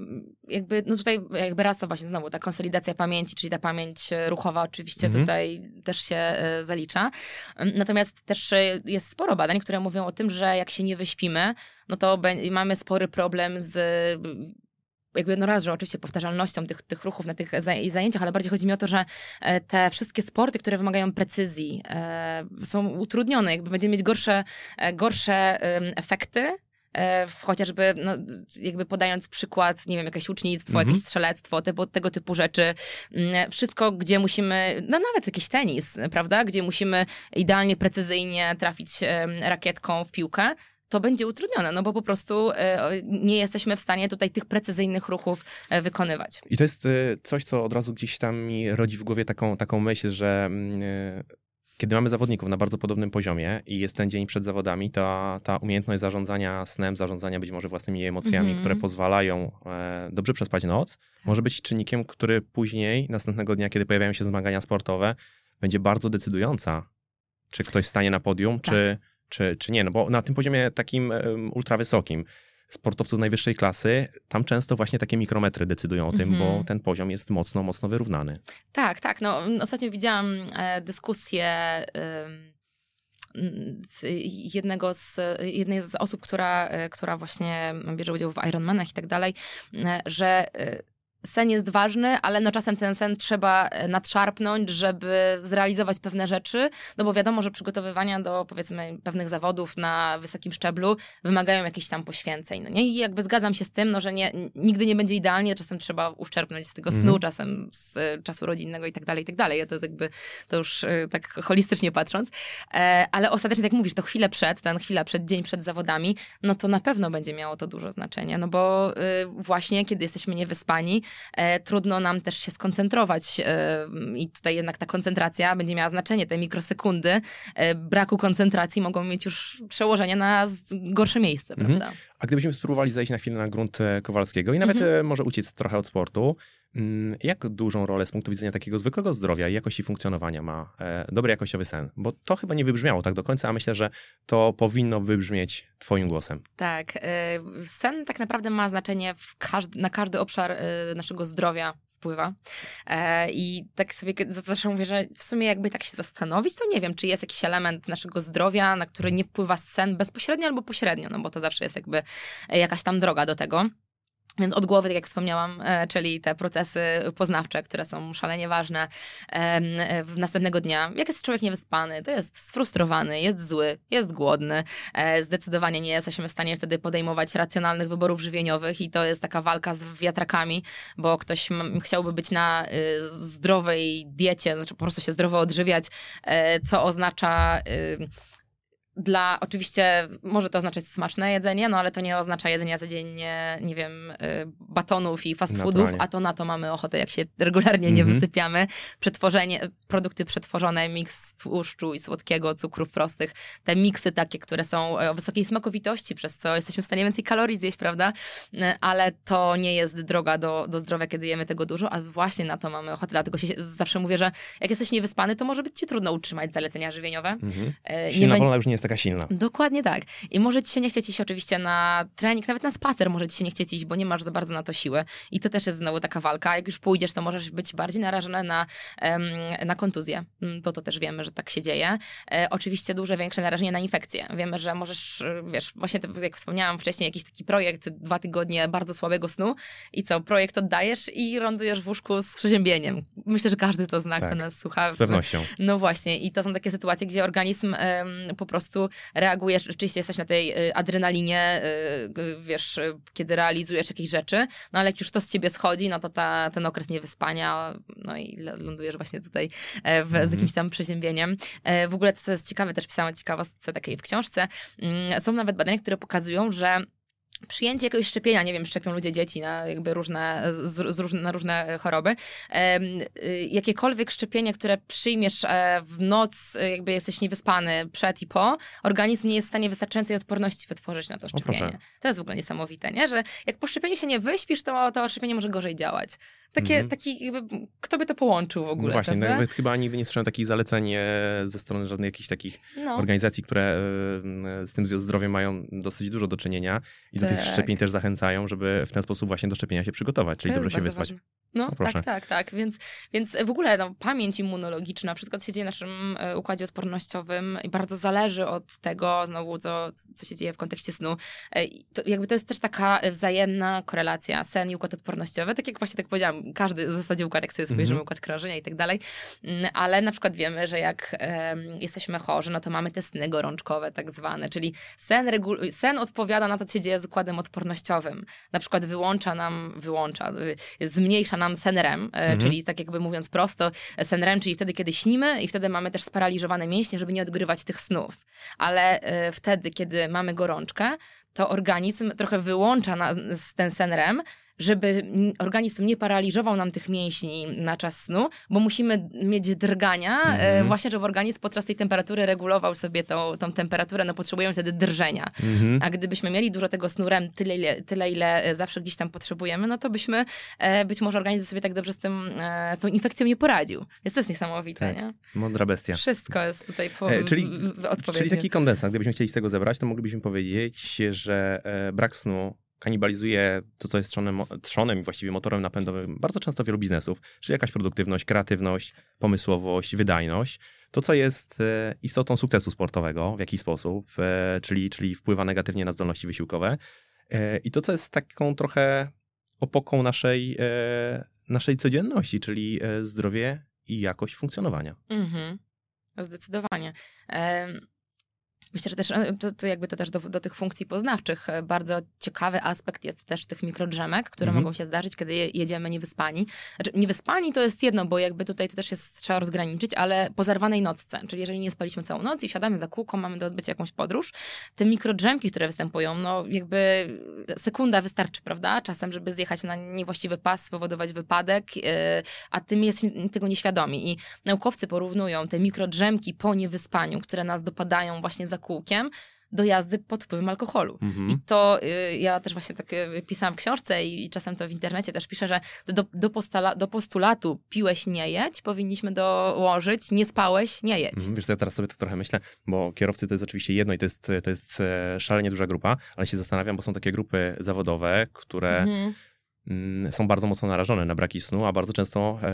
jakby, no tutaj jakby raz to właśnie znowu ta konsolidacja pamięci, czyli ta pamięć e, ruchowa oczywiście Mhm. tutaj też się e, zalicza. Natomiast też jest sporo badań, które mówią o tym, że jak się nie wyśpimy, no to mamy spory problem z jakby no raz, że oczywiście powtarzalnością tych, tych ruchów na tych zaj- zajęciach, ale bardziej chodzi mi o to, że e, te wszystkie sporty, które wymagają precyzji, e, są utrudnione, jakby będziemy mieć gorsze, e, gorsze efekty, chociażby no, jakby podając przykład, nie wiem, jakieś ucznictwo, Mhm. jakieś strzelectwo, te, tego typu rzeczy. Mm, Wszystko, gdzie musimy, no nawet jakiś tenis, prawda, gdzie musimy idealnie, precyzyjnie trafić rakietką w piłkę, to będzie utrudnione, no bo po prostu e, nie jesteśmy w stanie tutaj tych precyzyjnych ruchów e, wykonywać. I to jest y, coś, co od razu gdzieś tam mi rodzi w głowie taką, taką myśl, że mm, kiedy mamy zawodników na bardzo podobnym poziomie i jest ten dzień przed zawodami, to ta umiejętność zarządzania snem, zarządzania być może własnymi emocjami, Mhm. które pozwalają e, dobrze przespać noc, może być czynnikiem, który później, następnego dnia, kiedy pojawiają się zmagania sportowe, będzie bardzo decydująca, czy ktoś stanie na podium, Tak. czy, czy, czy nie. No bo na tym poziomie takim ultrawysokim sportowców najwyższej klasy, tam często właśnie takie mikrometry decydują o tym, Mhm. bo ten poziom jest mocno, mocno wyrównany. Tak, tak. No, mm, ostatnio widziałam e, dyskusję mm, jednego z, jednej z osób, która, e, która właśnie bierze udział w Ironmanach i tak dalej, e, że sen jest ważny, ale no czasem ten sen trzeba e, nadszarpnąć, żeby zrealizować pewne rzeczy, no bo wiadomo, że przygotowywania do powiedzmy pewnych zawodów na wysokim szczeblu wymagają jakichś tam poświęceń, no nie? I jakby zgadzam się z tym, no że nie, nigdy nie będzie idealnie, czasem trzeba uszczerpnąć z tego snu, Mhm. czasem z e, czasu rodzinnego i tak dalej, i tak dalej. To jest jakby, to już e, tak holistycznie patrząc, ale ostatecznie, tak jak mówisz, to chwilę przed, ten chwila przed, dzień przed zawodami, no to na pewno będzie miało to dużo znaczenia, no bo y, właśnie kiedy jesteśmy niewyspani, trudno nam też się skoncentrować e, i tutaj jednak ta koncentracja będzie miała znaczenie, te mikrosekundy e, braku koncentracji mogą mieć już przełożenie na gorsze miejsce, Mhm. prawda? A gdybyśmy spróbowali zejść na chwilę na grunt e, Kowalskiego i nawet Mhm. e, może uciec trochę od sportu, jak dużą rolę z punktu widzenia takiego zwykłego zdrowia i jakości funkcjonowania ma e, dobry jakościowy sen? Bo to chyba nie wybrzmiało tak do końca, a myślę, że to powinno wybrzmieć twoim głosem. Tak. y, Sen tak naprawdę ma znaczenie każdy, na każdy obszar y, naszego zdrowia wpływa. E, I tak sobie zawsze mówię, że w sumie jakby tak się zastanowić, to nie wiem, czy jest jakiś element naszego zdrowia, na który nie wpływa sen bezpośrednio albo pośrednio, no bo to zawsze jest jakby e, jakaś tam droga do tego. Więc od głowy, tak jak wspomniałam, e, czyli te procesy poznawcze, które są szalenie ważne w następnego dnia. Jak jest człowiek niewyspany, to jest sfrustrowany, jest zły, jest głodny. E, Zdecydowanie nie jesteśmy w stanie wtedy podejmować racjonalnych wyborów żywieniowych i to jest taka walka z wiatrakami, bo ktoś chciałby być na y, zdrowej diecie, znaczy po prostu się zdrowo odżywiać, e, co oznacza... dla, oczywiście może to oznaczać smaczne jedzenie, no ale to nie oznacza jedzenia codziennie, nie wiem, y, batonów i fast foodów, a to na to mamy ochotę, jak się regularnie nie Mhm. wysypiamy. Przetworzenie, produkty przetworzone, miks tłuszczu i słodkiego, cukrów prostych, te miksy takie, które są e, o wysokiej smakowitości, przez co jesteśmy w stanie więcej kalorii zjeść, prawda? Y, Ale to nie jest droga do, do zdrowia, kiedy jemy tego dużo, a właśnie na to mamy ochotę. Dlatego się zawsze mówię, że jak jesteś niewyspany, to może być ci trudno utrzymać zalecenia żywieniowe. Mhm. E, bę- wolna już nie jest taka silna. Dokładnie tak. I może ci się nie chcieć iść oczywiście na trening, nawet na spacer może ci się nie chcieć iść, bo nie masz za bardzo na to siły. I to też jest znowu taka walka. Jak już pójdziesz, to możesz być bardziej narażony na, na kontuzję. Mm, To to też wiemy, że tak się dzieje. E, oczywiście duże, większe narażenie na infekcje. Wiemy, że możesz, e, wiesz, właśnie jak wspomniałam wcześniej, jakiś taki projekt, dwa tygodnie bardzo słabego snu i co, projekt oddajesz i lądujesz w łóżku z przeziębieniem. Myślę, że każdy to zna, Tak, kto nas słucha. Z pewnością. No właśnie, i to są takie sytuacje, gdzie organizm po prostu reaguje, rzeczywiście jesteś na tej y, adrenalinie, y, wiesz, y, kiedy realizujesz jakieś rzeczy, no ale jak już to z ciebie schodzi, no to ta, ten okres niewyspania, no i lądujesz właśnie tutaj e, w, z Mhm. jakimś tam przeziębieniem. E, W ogóle, co jest ciekawe, też pisałam ciekawostce takiej w książce, mm, są nawet badania, które pokazują, że przyjęcie jakiegoś szczepienia, nie wiem, szczepią ludzie dzieci na jakby różne, z, z różne, na różne choroby. Y, jakiekolwiek szczepienie, które przyjmiesz e, w noc, e, jakby jesteś niewyspany przed i po, organizm nie jest w stanie wystarczającej odporności wytworzyć na to szczepienie. To jest w ogóle niesamowite, nie? Że jak po szczepieniu się nie wyśpisz, to to szczepienie może gorzej działać. Takie, Mhm. taki jakby, kto by to połączył w ogóle, No właśnie, prawda? nawet chyba nigdy nie słyszałem takich zaleceń ze strony żadnych jakichś takich No. organizacji, które z tym zdrowiem mają dosyć dużo do czynienia i do tych Tak. szczepień też zachęcają, żeby w ten sposób właśnie do szczepienia się przygotować, czyli dobrze się wyspać. ważne. No, No tak, tak, tak. Więc, więc w ogóle no, pamięć immunologiczna, wszystko, co się dzieje w naszym e, układzie odpornościowym i bardzo zależy od tego, znowu, co, co się dzieje w kontekście snu. E, To, jakby to jest też taka wzajemna korelacja, sen i układ odpornościowy. Tak jak właśnie tak powiedziałam, każdy w zasadzie układ, jak sobie spojrzymy, Mhm. układ krążenia i tak dalej. Mm, Ale na przykład wiemy, że jak jesteśmy chorzy, no to mamy te sny gorączkowe tak zwane, czyli sen, regu- sen odpowiada na to, co się dzieje z układem odpornościowym. Na przykład wyłącza nam, wyłącza, y, zmniejsza nam sen REM, e, Mhm. czyli tak jakby mówiąc prosto, sen REM, czyli wtedy, kiedy śnimy i wtedy mamy też sparaliżowane mięśnie, żeby nie odgrywać tych snów. Ale e, wtedy, kiedy mamy gorączkę, to organizm trochę wyłącza na, z ten sen REM, żeby organizm nie paraliżował nam tych mięśni na czas snu, bo musimy mieć drgania, e, Mhm. właśnie żeby organizm podczas tej temperatury regulował sobie tą, tą temperaturę, no potrzebujemy wtedy drżenia. Mhm. A gdybyśmy mieli dużo tego snu REM, tyle ile, tyle, ile e, zawsze gdzieś tam potrzebujemy, no to byśmy, e, być może organizm sobie tak dobrze z, tym, z tą infekcją nie poradził. Jest to jest niesamowite, Tak. nie? Mądra bestia. Wszystko jest tutaj po, E, czyli, czyli taki kondensat, gdybyśmy chcieli z tego zebrać, to moglibyśmy powiedzieć, że brak snu kanibalizuje to, co jest trzonem, trzonem i właściwie motorem napędowym bardzo często wielu biznesów, czyli jakaś produktywność, kreatywność, pomysłowość, wydajność. To, co jest e, istotą sukcesu sportowego w jakiś sposób, e, czyli, czyli wpływa negatywnie na zdolności wysiłkowe. E, I to, co jest taką trochę opoką naszej, naszej codzienności, czyli zdrowie i jakość funkcjonowania. Mhm. Zdecydowanie. Myślę, że też e, to, to jakby to też do, do tych funkcji poznawczych e, bardzo ciekawy aspekt jest też tych mikrodrzemek, które Mhm. mogą się zdarzyć, kiedy je- jedziemy niewyspani. Znaczy, niewyspani to jest jedno, bo jakby tutaj to też jest, trzeba rozgraniczyć, ale po zerwanej nocce, czyli jeżeli nie spaliśmy całą noc i siadamy za kółko, mamy do odbycia jakąś podróż, te mikrodrzemki, które występują, no jakby sekunda wystarczy, prawda? Czasem, żeby zjechać na niewłaściwy pas, spowodować wypadek, yy, a ty jesteśmy tego nieświadomi. I naukowcy porównują te mikrodrzemki po niewyspaniu, które nas dopadają właśnie za kółkiem, do jazdy pod wpływem alkoholu. Mhm. I to y, ja też właśnie tak y, pisałam w książce i, i czasem to w internecie też piszę, że do, do, postula, do postulatu piłeś nie jedź, powinniśmy dołożyć nie spałeś nie jedź. Mhm, Wiesz, ja teraz sobie tak trochę myślę, bo kierowcy to jest oczywiście jedno i to jest, to jest e, szalenie duża grupa, ale się zastanawiam, bo są takie grupy zawodowe, które Mhm. Mm, są bardzo mocno narażone na braki snu, a bardzo często e,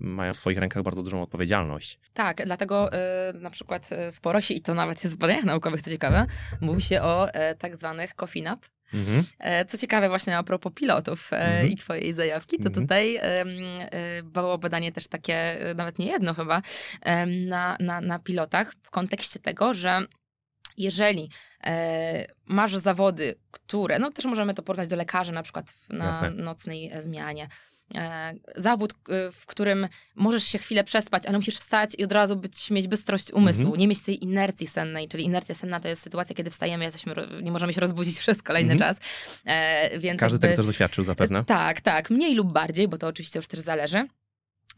mają w swoich rękach bardzo dużą odpowiedzialność. Tak, dlatego y, na przykład y, sporo się, i to nawet jest w badaniach naukowych, co ciekawe, mówi się o e, tak zwanych coffee nap. Mhm. E, Co ciekawe, właśnie a propos pilotów e, Mhm. i twojej zajawki, to Mhm. tutaj e, było badanie też takie, e, nawet nie jedno chyba, na, na, na pilotach w kontekście tego, że jeżeli e, masz zawody, które, no też możemy to porównać do lekarzy na przykład w, na Jasne. nocnej e, zmianie, e, zawód, e, w którym możesz się chwilę przespać, ale musisz wstać i od razu być, mieć bystrość umysłu, Mhm. nie mieć tej inercji sennej, czyli inercja senna to jest sytuacja, kiedy wstajemy, jesteśmy, nie możemy się rozbudzić (laughs) przez kolejny Mhm. czas, e, więc Każdy jakby, tego też doświadczył zapewne. tak, tak, mniej lub bardziej, bo to oczywiście już też zależy.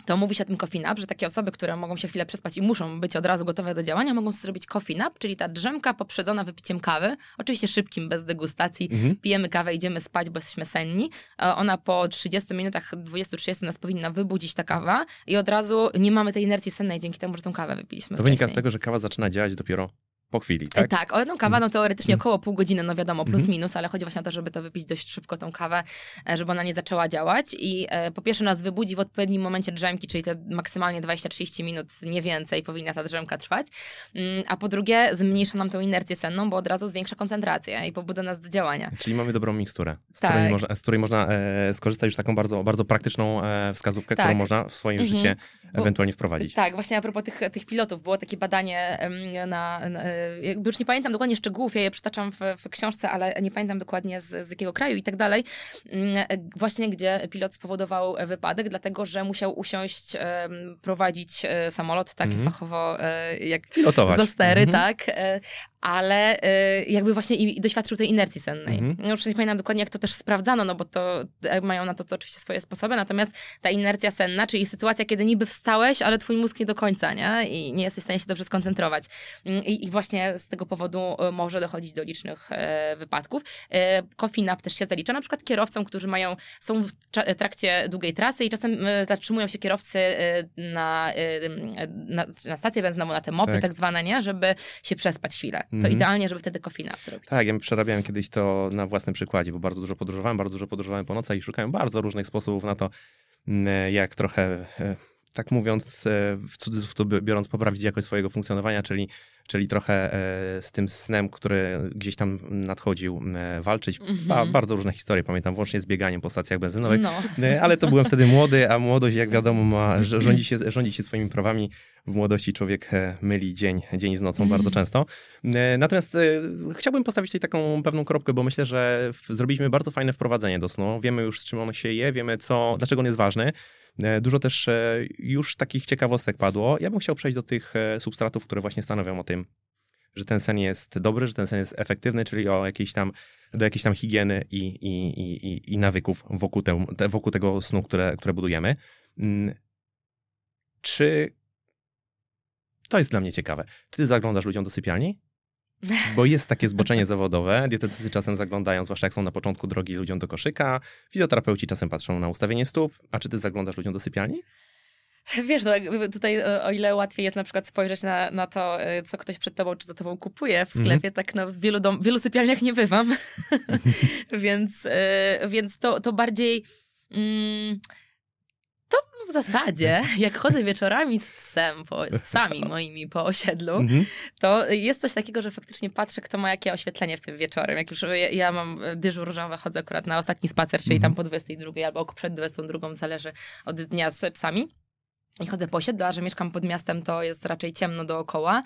To mówi się o tym coffee nap, że takie osoby, które mogą się chwilę przespać i muszą być od razu gotowe do działania, mogą sobie zrobić coffee nap, czyli ta drzemka poprzedzona wypiciem kawy, oczywiście szybkim, bez degustacji. Mhm. Pijemy kawę, idziemy spać, bo jesteśmy senni. E, Ona po 30 minutach, 20-30 nas powinna wybudzić ta kawa i od razu nie mamy tej inercji sennej dzięki temu, że tą kawę wypiliśmy To wynika z wcześniej. tego, że kawa zaczyna działać dopiero po chwili, Tak, tak? tak o jedną kawę, no teoretycznie Mhm. około pół godziny, no wiadomo, plus Mhm. minus, ale chodzi właśnie o to, żeby to wypić dość szybko, tą kawę, e, żeby ona nie zaczęła działać i e, po pierwsze nas wybudzi w odpowiednim momencie drzemki, czyli te maksymalnie 20-30 minut, nie więcej powinna ta drzemka trwać, Mm, a po drugie zmniejsza nam tą inercję senną, bo od razu zwiększa koncentrację i pobudza nas do działania. Czyli mamy dobrą miksturę, z Tak. której można, z której można e, skorzystać już taką bardzo, bardzo praktyczną e, wskazówkę, Tak. którą można w swoim Mhm. życie Bo- ewentualnie wprowadzić. Tak, właśnie a propos tych, tych pilotów, było takie badanie na, na e, jakby już nie pamiętam dokładnie szczegółów, ja je przytaczam w, w książce, ale nie pamiętam dokładnie z, z jakiego kraju i tak dalej, Mm, właśnie gdzie pilot spowodował wypadek, dlatego że musiał usiąść, prowadzić e, samolot, tak Mhm. fachowo e, jak Pilotować. za stery, Mhm. tak, e, ale jakby właśnie i, i doświadczył tej inercji sennej. Mhm. Już nie pamiętam dokładnie, jak to też sprawdzano, no bo to mają na to, to oczywiście swoje sposoby, natomiast ta inercja senna, czyli sytuacja, kiedy niby wstałeś, ale twój mózg nie do końca, nie? I nie jesteś w stanie się dobrze skoncentrować. Mm, I, i właśnie z tego powodu e, może dochodzić do licznych e, wypadków. E, coffee nap też się zalicza, na przykład kierowcom, którzy mają, są w trakcie długiej trasy i czasem e, zatrzymują się kierowcy e, na, e, na, na stację benzynową, na te mopy Tak. tak. zwane, nie? Żeby się przespać chwilę. To Mhm. idealnie, żeby wtedy coffee nap zrobić. Tak, ja przerabiałem kiedyś to na własnym przykładzie, bo bardzo dużo podróżowałem, bardzo dużo podróżowałem po nocach i szukałem bardzo różnych sposobów na to, mm, jak trochę, e, tak mówiąc, e, w cudzysłów to bi- biorąc, poprawić jakość swojego funkcjonowania, czyli, czyli trochę e, z tym snem, który gdzieś tam nadchodził, e, walczyć. Ba, Mhm. bardzo różne historie, pamiętam, włącznie z bieganiem po stacjach benzynowych. No. Ale to byłem wtedy młody, a młodość, jak wiadomo, ma, rz- rządzi, się, rządzi się swoimi prawami. W młodości człowiek myli dzień, dzień z nocą bardzo często. Natomiast chciałbym postawić tutaj taką pewną kropkę, bo myślę, że zrobiliśmy bardzo fajne wprowadzenie do snu. Wiemy już, z czym on się je, wiemy, co, dlaczego on jest ważny. E, Dużo też e, już takich ciekawostek padło. Ja bym chciał przejść do tych e, substratów, które właśnie stanowią o tym, że ten sen jest dobry, że ten sen jest efektywny, czyli o jakiejś tam, do jakiejś tam higieny i, i, i, i- nawyków wokół, te, wokół tego snu, które, które budujemy. Mm, Czy to jest dla mnie ciekawe? Czy ty zaglądasz ludziom do sypialni? Bo jest takie zboczenie zawodowe. Dietetycy czasem zaglądają, zwłaszcza jak są na początku drogi ludziom do koszyka. Fizjoterapeuci czasem patrzą na ustawienie stóp. A czy ty zaglądasz ludziom do sypialni? Wiesz, no, tutaj e, o ile łatwiej jest na przykład spojrzeć na, na to, e, co ktoś przed tobą czy za tobą kupuje w sklepie, tak no, w wielu, dom, wielu sypialniach nie bywam. (laughs) (laughs) więc e, więc to, to bardziej... Mm, W zasadzie, jak chodzę wieczorami z psem, po, z psami moimi po osiedlu, Mhm. to jest coś takiego, że faktycznie patrzę, kto ma jakie oświetlenie w tym wieczorem. Jak już ja, ja mam dyżur żonowy, chodzę akurat na ostatni spacer, czyli Mhm. tam po 22 albo przed 22, zależy od dnia z psami. I chodzę po osiedlu, a że mieszkam pod miastem, to jest raczej ciemno dookoła.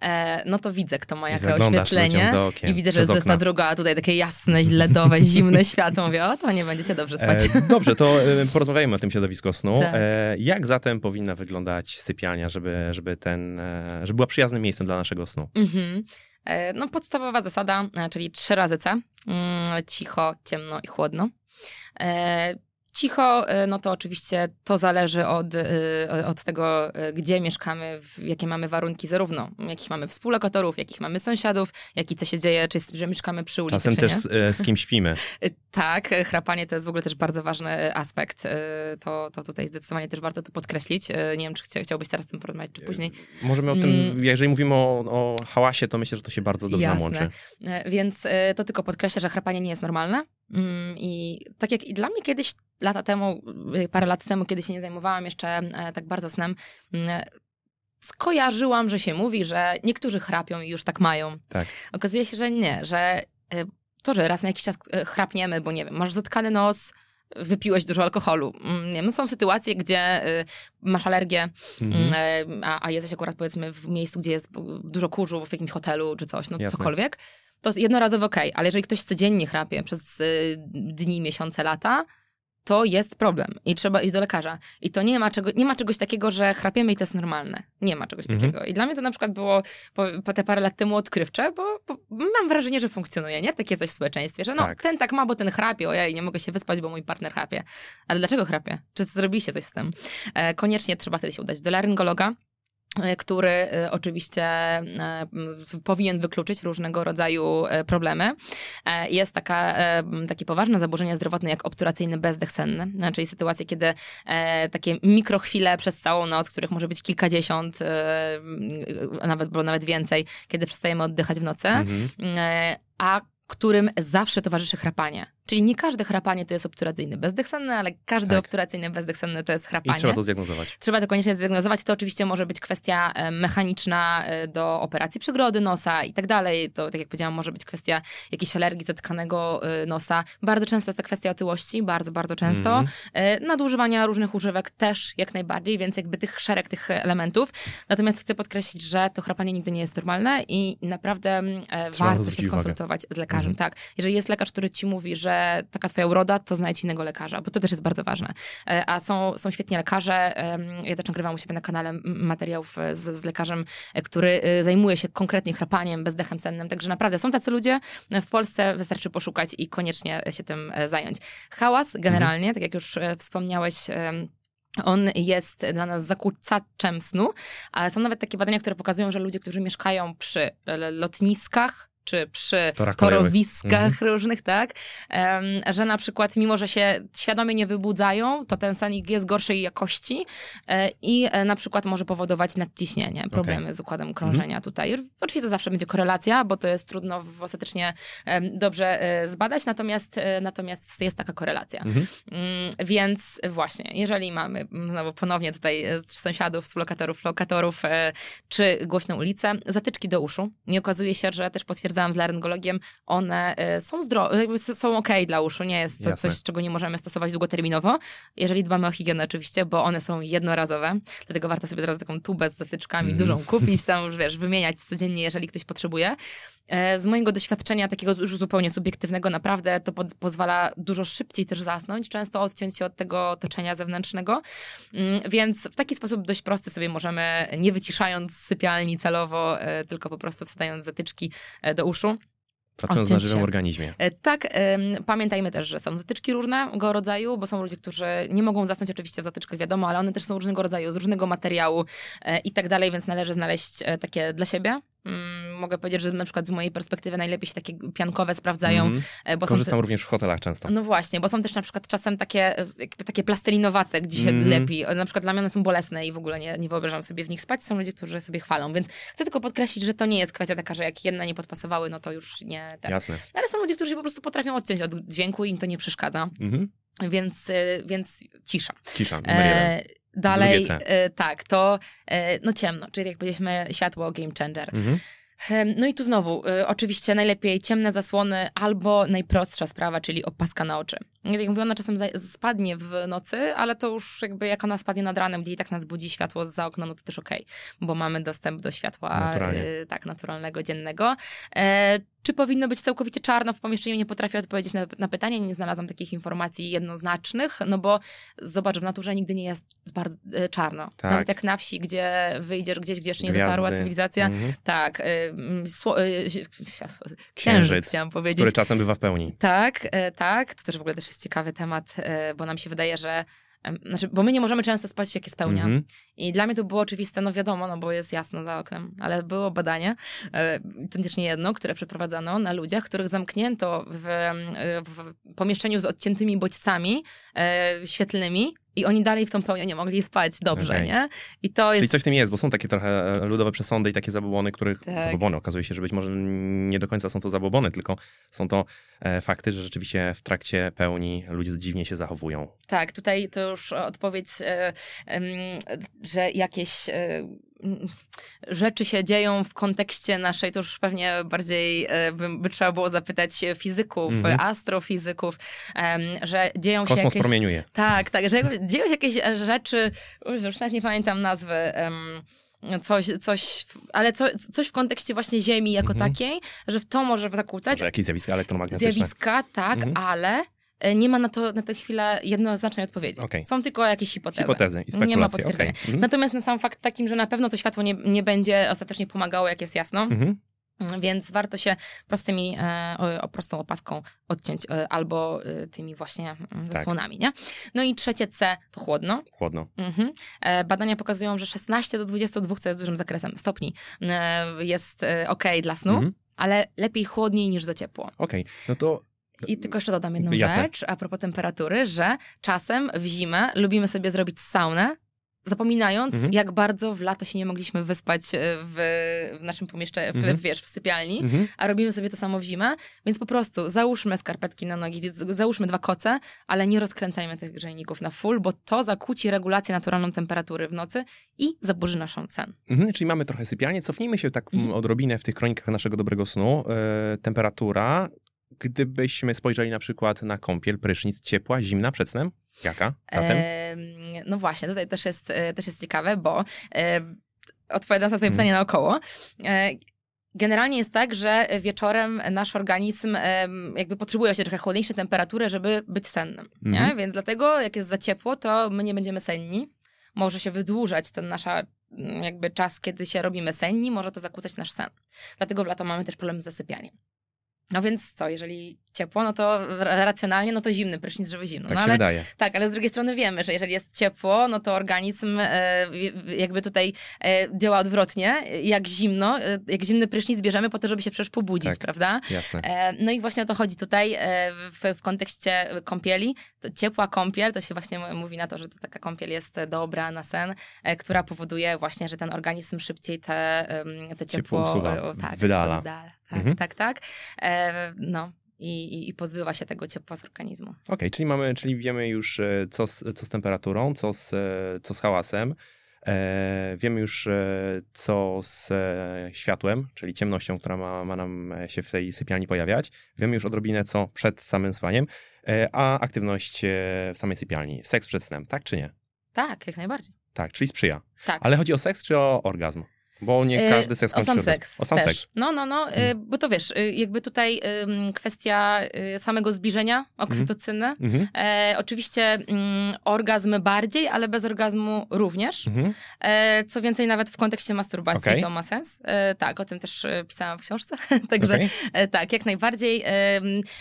E, no to widzę, kto ma jakie oświetlenie. I widzę, że jest okna. ta druga, a tutaj takie jasne, LEDowe, (laughs) zimne światło. Mówię, o, to nie będziecie dobrze spać. E, dobrze, to e, porozmawiajmy o tym środowisku snu. Tak. E, jak zatem powinna wyglądać sypialnia, żeby, żeby, ten, e, żeby była przyjaznym miejscem dla naszego snu? Mhm. E, No, podstawowa zasada, e, czyli trzy razy C. Mm, Cicho, ciemno i chłodno. Cicho, e, no to oczywiście to zależy od, e, od tego, e, gdzie mieszkamy, jakie mamy warunki, zarówno jakich mamy współlokatorów, jakich mamy sąsiadów, jak i co się dzieje, czy że mieszkamy przy ulicy, Czasem czy też z, z kim śpimy. (laughs) Tak, chrapanie to jest w ogóle też bardzo ważny aspekt. To, to tutaj zdecydowanie też warto to podkreślić. Nie wiem, czy chcia- chciałbyś teraz tym porozmawiać, czy później. Możemy o tym, Mm. jeżeli mówimy o, o hałasie, to myślę, że to się bardzo dobrze Jasne. łączy. Więc to tylko podkreślę, że chrapanie nie jest normalne. Mm, I tak jak i dla mnie kiedyś, lata temu, e, parę lat temu, kiedy się nie zajmowałam jeszcze e, tak bardzo snem, mm, skojarzyłam, że się mówi, że niektórzy chrapią i już tak mają. Tak. Okazuje się, że nie, że e, to, że raz na jakiś czas e, chrapniemy, bo nie wiem, masz zatkany nos, wypiłeś dużo alkoholu. Mm, Nie wiem, no są sytuacje, gdzie e, masz alergię, Mhm. E, a, a jesteś akurat powiedzmy w miejscu, gdzie jest dużo kurzu, w jakimś hotelu czy coś, no Jasne. cokolwiek, to jest jednorazowo okej, ale jeżeli ktoś codziennie chrapie przez y, dni, miesiące, lata, to jest problem i trzeba iść do lekarza. I to nie ma, czego, nie ma czegoś takiego, że chrapiemy i to jest normalne. Nie ma czegoś Mhm. takiego. I dla mnie to na przykład było po, po te parę lat temu odkrywcze, bo, bo mam wrażenie, że funkcjonuje, nie? Takie coś w społeczeństwie, że no Tak. ten tak ma, bo ten chrapie, ojej, nie mogę się wyspać, bo mój partner chrapie. Ale dlaczego chrapie? Czy zrobiliście coś z tym? E, koniecznie trzeba wtedy się udać do laryngologa, który e, oczywiście z- powinien wykluczyć różnego rodzaju problemy. Jest taka, takie poważne zaburzenia zdrowotne jak obturacyjny bezdech senny, czyli sytuacje, kiedy takie mikrochwile przez całą noc, których może być kilkadziesiąt, nawet, bo nawet więcej, kiedy przestajemy oddychać w nocy, Mhm. a którym zawsze towarzyszy chrapanie. Czyli nie każde chrapanie to jest obturacyjny bezdech senny, ale każdy Tak. obturacyjny bezdech senny to jest I chrapanie. trzeba to zdiagnozować. Trzeba to koniecznie zdiagnozować. To oczywiście może być kwestia e, mechaniczna e, do operacji przegrody nosa i tak dalej. To, tak jak powiedziałam, może być kwestia jakiejś alergii zatkanego e, nosa. Bardzo często jest to kwestia otyłości, bardzo, bardzo często. E, Nadużywania różnych używek też jak najbardziej, więc jakby tych szereg tych elementów. Natomiast chcę podkreślić, że to chrapanie nigdy nie jest normalne i naprawdę mm, Trzeba warto się uwagę. skonsultować z lekarzem. Mhm. Tak. Jeżeli jest lekarz, który ci mówi, że taka twoja uroda, to znajdź innego lekarza, bo to też jest bardzo ważne. E, A są, są świetni lekarze. Ja też nagrywam u siebie na kanale materiałów e, z, z lekarzem, e, który zajmuje się konkretnie chrapaniem, bezdechem sennym. Także naprawdę są tacy ludzie. W Polsce wystarczy poszukać i koniecznie się tym zająć. Hałas generalnie, tak jak już wspomniałeś, on jest dla nas zakłócaczem snu, ale są nawet takie badania, które pokazują, że ludzie, którzy mieszkają przy lotniskach, czy przy Torach torowiskach Mhm. różnych, tak, że na przykład mimo, że się świadomie nie wybudzają, to ten sen jest gorszej jakości e, i e, na przykład może powodować nadciśnienie, problemy z układem krążenia Mhm. tutaj. Oczywiście to zawsze będzie korelacja, bo to jest trudno w- ostatecznie dobrze e, zbadać, natomiast, natomiast jest taka korelacja. Mhm. Mm, Więc właśnie, jeżeli mamy mm, znowu ponownie tutaj sąsiadów, współlokatorów, lokatorów, czy głośną ulicę, zatyczki do uszu. I okazuje się, że też potwierdzałam z laryngologiem, one e, są zdrowe, są okej dla uszu, nie jest to Jasne. coś, czego nie możemy stosować długoterminowo, jeżeli dbamy o higienę oczywiście, bo one są jednorazowe, dlatego warto sobie teraz taką tubę z zatyczkami Mhm. dużą (laughs) kupić, tam już wiesz, wymieniać codziennie, jeżeli ktoś potrzebuje. E, Z mojego doświadczenia, takiego już zupełnie subiektywnego, naprawdę to pod, pozwala dużo szybciej też zasnąć, często odciąć się od tego otoczenia zewnętrznego. Mm, Więc w taki sposób dość prosty sobie możemy, nie wyciszając sypialni celowo, e, tylko po prostu wsadzając zatyczki e, do uszu. Pracując na żywym organizmie. E, Tak, pamiętajmy też, że są zatyczki różnego rodzaju, bo są ludzie, którzy nie mogą zasnąć oczywiście w zatyczkach, wiadomo, ale one też są różnego rodzaju, z różnego materiału e, i tak dalej, więc należy znaleźć e, takie dla siebie. Mm, Mogę powiedzieć, że na przykład z mojej perspektywy najlepiej się takie piankowe sprawdzają, Mhm. e, bo Korzystam te- również w hotelach często. no właśnie, bo są też na przykład czasem takie, e, takie plastelinowate, gdzie się Mhm. lepi. Na przykład dla mnie one są bolesne i w ogóle nie, nie wyobrażam sobie w nich spać. Są ludzie, którzy sobie chwalą, więc chcę tylko podkreślić, że to nie jest kwestia taka, że jak jedne nie podpasowały, no to już nie... Tak. Jasne. Ale są ludzie, którzy po prostu potrafią odciąć od dźwięku i im to nie przeszkadza. Mhm. Więc, y, więc cisza. Cisza. E, dalej, e, tak, to e, no ciemno, czyli jak powiedzieliśmy światło game changer. Mhm. Em, No i tu znowu, y, oczywiście najlepiej ciemne zasłony albo najprostsza sprawa, czyli opaska na oczy. Jak mówię, ona czasem za- spadnie w nocy, ale to już jakby jak ona spadnie nad ranem, gdzie i tak nas budzi światło za okna, no to też okej, bo mamy dostęp do światła Naturalnie. y, tak naturalnego, dziennego. Czy powinno być całkowicie czarno w pomieszczeniu? Nie potrafię odpowiedzieć na, na pytanie, nie znalazłam takich informacji jednoznacznych, no bo zobacz, w naturze nigdy nie jest bardzo e, czarno. Tak. Nawet jak na wsi, gdzie wyjdziesz gdzieś, gdzie jeszcze nie dotarła Gwiazdy. cywilizacja, Mhm. tak, y, mm, sło, y, księżyc, Księżyc, chciałam powiedzieć. Który czasem bywa w pełni. Tak, e, tak. To też w ogóle też jest ciekawy temat, e, bo nam się wydaje, że znaczy, bo my nie możemy często spać, jak jest pełnia. Mhm. I dla mnie to było oczywiste, no wiadomo, no bo jest jasno za oknem, ale było badanie, e, to też nie jedno, które przeprowadzano na ludziach, których zamknięto w, w pomieszczeniu z odciętymi bodźcami e, świetlnymi i oni dalej w tą pełnię nie mogli spać dobrze, Okej. nie? I to Czyli jest... coś w tym jest, bo są takie trochę e, ludowe przesądy i takie zabobony, których Tak. zabobony okazuje się, że być może nie do końca są to zabobony, tylko są to e, fakty, że rzeczywiście w trakcie pełni ludzie dziwnie się zachowują. Tak, tutaj to już odpowiedź, e, em, że jakieś e, rzeczy się dzieją w kontekście naszej, to już pewnie bardziej e, by, by trzeba było zapytać fizyków, Mhm. astrofizyków, że dzieją się Kosmos jakieś... promieniuje. Tak, tak, że dzieją się jakieś e, rzeczy, już już nawet nie pamiętam nazwy, coś, coś, ale co, coś w kontekście właśnie Ziemi jako Mhm. takiej, że w to może zakłócać, Może jakieś zjawiska elektromagnetyczne. Zjawiska, tak, Mhm. ale nie ma na to na tę chwilę jednoznacznej odpowiedzi. Okej. Są tylko jakieś hipotezy. Hipotezy i spekulacje. Nie ma potwierdzenia. Mhm. Natomiast na sam fakt takim, że na pewno to światło nie, nie będzie ostatecznie pomagało, jak jest jasno, Mhm. więc warto się prostymi, e, o, prostą opaską odciąć e, albo e, tymi właśnie mm, Tak. zasłonami, nie? No i trzecie C to chłodno. Chłodno. Mhm. E, Badania pokazują, że 16 do 22, co jest dużym zakresem stopni, e, jest e, ok dla snu, Mhm. ale lepiej chłodniej niż za ciepło. Okej, no to I tylko jeszcze dodam jedną Jasne. rzecz a propos temperatury, że czasem w zimę lubimy sobie zrobić saunę, zapominając, Mhm. jak bardzo w lato się nie mogliśmy wyspać e, w, w naszym pomieszczeniu, w, Mhm. wiesz, w sypialni, mhm. a robimy sobie to samo w zimę, więc po prostu załóżmy skarpetki na nogi, załóżmy dwa koce, ale nie rozkręcajmy tych grzejników na full, bo to zakłóci regulację naturalną temperatury w nocy i zaburzy naszą sen. Mhm, czyli mamy trochę sypialnię. Cofnijmy się tak Mhm. odrobinę w tych kronikach naszego dobrego snu. E, temperatura, gdybyśmy spojrzeli na przykład na kąpiel, prysznic, ciepła, zimna przed snem? Jaka? Zatem? Em, no właśnie, tutaj też jest, e, też jest ciekawe, bo e, odpowiadając na twoje Mhm. pytanie naokoło, e, generalnie jest tak, że wieczorem nasz organizm jakby potrzebuje się trochę chłodniejszej temperatury, żeby być sennym? Mhm. Więc dlatego jak jest za ciepło, to my nie będziemy senni. Może się wydłużać ten nasza mm, jakby czas, kiedy się robimy senni, może to zakłócać nasz sen. Dlatego w lato mamy też problem z zasypianiem. No więc co, jeżeli ciepło, no to ra- racjonalnie, no to zimny prysznic, żeby zimno. tak no się ale wydaje. tak, ale z drugiej strony wiemy, że jeżeli jest ciepło, no to organizm e, jakby tutaj e, działa odwrotnie. Jak zimno, e, jak zimny prysznic bierzemy po to, żeby się przecież pobudzić, Tak. prawda? Jasne. E, no i właśnie o to chodzi tutaj e, w, w kontekście kąpieli. To ciepła kąpiel, to się właśnie mówi na to, że to taka kąpiel jest dobra na sen, e, która powoduje właśnie, że ten organizm szybciej te, te Ciepło ciepło, usuwa, tak, wydala. oddala. Tak, Mhm. tak, tak. No. I, i, I pozbywa się tego ciepła z organizmu. Okej, czyli mamy, czyli wiemy już e, co z, co z temperaturą, co z, e, co z hałasem. E, wiemy już e, co z światłem, czyli ciemnością, która ma, ma nam się w tej sypialni pojawiać. Wiemy już odrobinę co przed samym spaniem, a aktywność w samej sypialni. Seks przed snem, tak czy nie? Tak, jak najbardziej. Tak, czyli sprzyja. Tak. Ale chodzi o seks czy o orgazm? Bo nie E, każdy seks O kończy sam się bez- seks. O sam też. seks. No, no, no, e, bo to wiesz, e, jakby tutaj kwestia samego zbliżenia, oksytocyny. Mhm. E, oczywiście mm, orgazm bardziej, ale bez orgazmu również. Mhm. E, co więcej, nawet w kontekście masturbacji Okej. to ma sens. E, tak, o tym też pisałam w książce. (laughs) Także Okej. e, tak, jak najbardziej.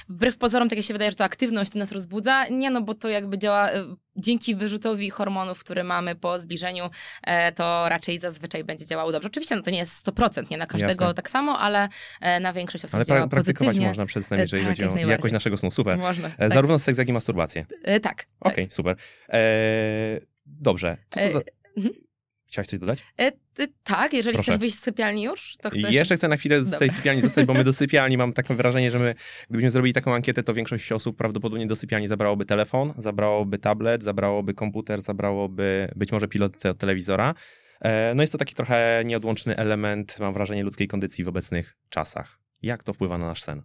Wbrew pozorom, tak jak się wydaje, że to aktywność to nas rozbudza. Nie, no bo to jakby działa dzięki wyrzutowi hormonów, które mamy po zbliżeniu, e, to raczej zazwyczaj będzie działało dobrze. Oczywiście no to nie jest 100%, nie na każdego Jasne. tak samo, ale e, na większość osób Ale działa pra- praktykować pozytywnie. można przed snem, E, jeżeli tak, chodzi o jakość naszego snu. Super. Można. Tak, Zarówno seks, jak i masturbację. Tak, tak. Okej, super. E, dobrze. To E, za... mhm. Chciałaś coś dodać? E, ty, tak, jeżeli Proszę. chcesz wyjść z sypialni już, to chcesz... Jeszcze chcę na chwilę z Dobra. tej sypialni zostać, bo my do (laughs) sypialni mam takie wrażenie, że my, gdybyśmy zrobili taką ankietę, to większość osób prawdopodobnie do sypialni zabrałoby telefon, zabrałoby tablet, zabrałoby komputer, zabrałoby być może pilot te- telewizora. E, No jest to taki trochę nieodłączny element, mam wrażenie, ludzkiej kondycji w obecnych czasach. Jak to wpływa na nasz sen?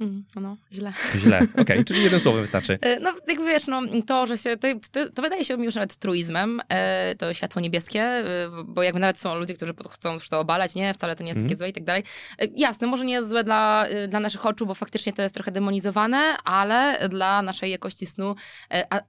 Mm, no, źle. Źle. Okej, (laughs) czyli jednym słowem wystarczy. E, No, jak wiesz, no, to, że się, to, to, to wydaje się mi już nawet truizmem, e, to światło niebieskie, e, bo jakby nawet są ludzie, którzy chcą już to obalać, nie, wcale to nie jest Mhm. takie złe i tak dalej. E, Jasne, może nie jest złe dla, e, dla naszych oczu, bo faktycznie to jest trochę demonizowane, ale dla naszej jakości snu, e, a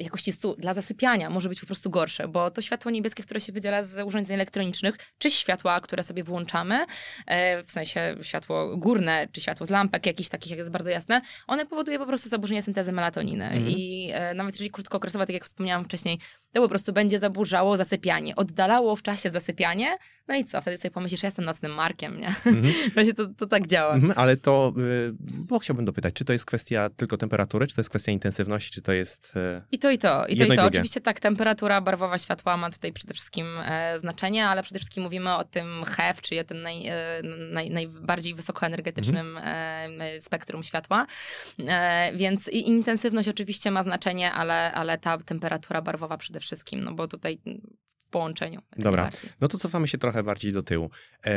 jakości snu dla zasypiania może być po prostu gorsze, bo to światło niebieskie, które się wydziela z urządzeń elektronicznych, czy światła, które sobie włączamy, e, w sensie światło górne, czy światło z lampek, jakichś takich, jak jest bardzo jasne, one powoduje po prostu zaburzenie syntezy melatoniny. Mhm. I e, nawet jeżeli krótkookresowe, tak jak wspomniałam wcześniej, to po prostu będzie zaburzało zasypianie, oddalało w czasie zasypianie, no i co? Wtedy sobie pomyślisz, ja jestem nocnym markiem, nie? Mhm. (laughs) Właśnie to, to tak działa. Mhm, ale to, y, bo chciałbym dopytać, czy to jest kwestia tylko temperatury, czy to jest kwestia intensywności, czy to jest... I to i to, i to Jedno i to. drugie. Oczywiście tak, temperatura barwowa światła ma tutaj przede wszystkim e, znaczenie, ale przede wszystkim mówimy o tym HEV, czyli o tym naj, e, naj, najbardziej wysokoenergetycznym Mhm. e, spektrum światła. E, więc i intensywność oczywiście ma znaczenie, ale, ale ta temperatura barwowa przede wszystkim, no bo tutaj w połączeniu. Dobra. No to cofamy się trochę bardziej do tyłu. E,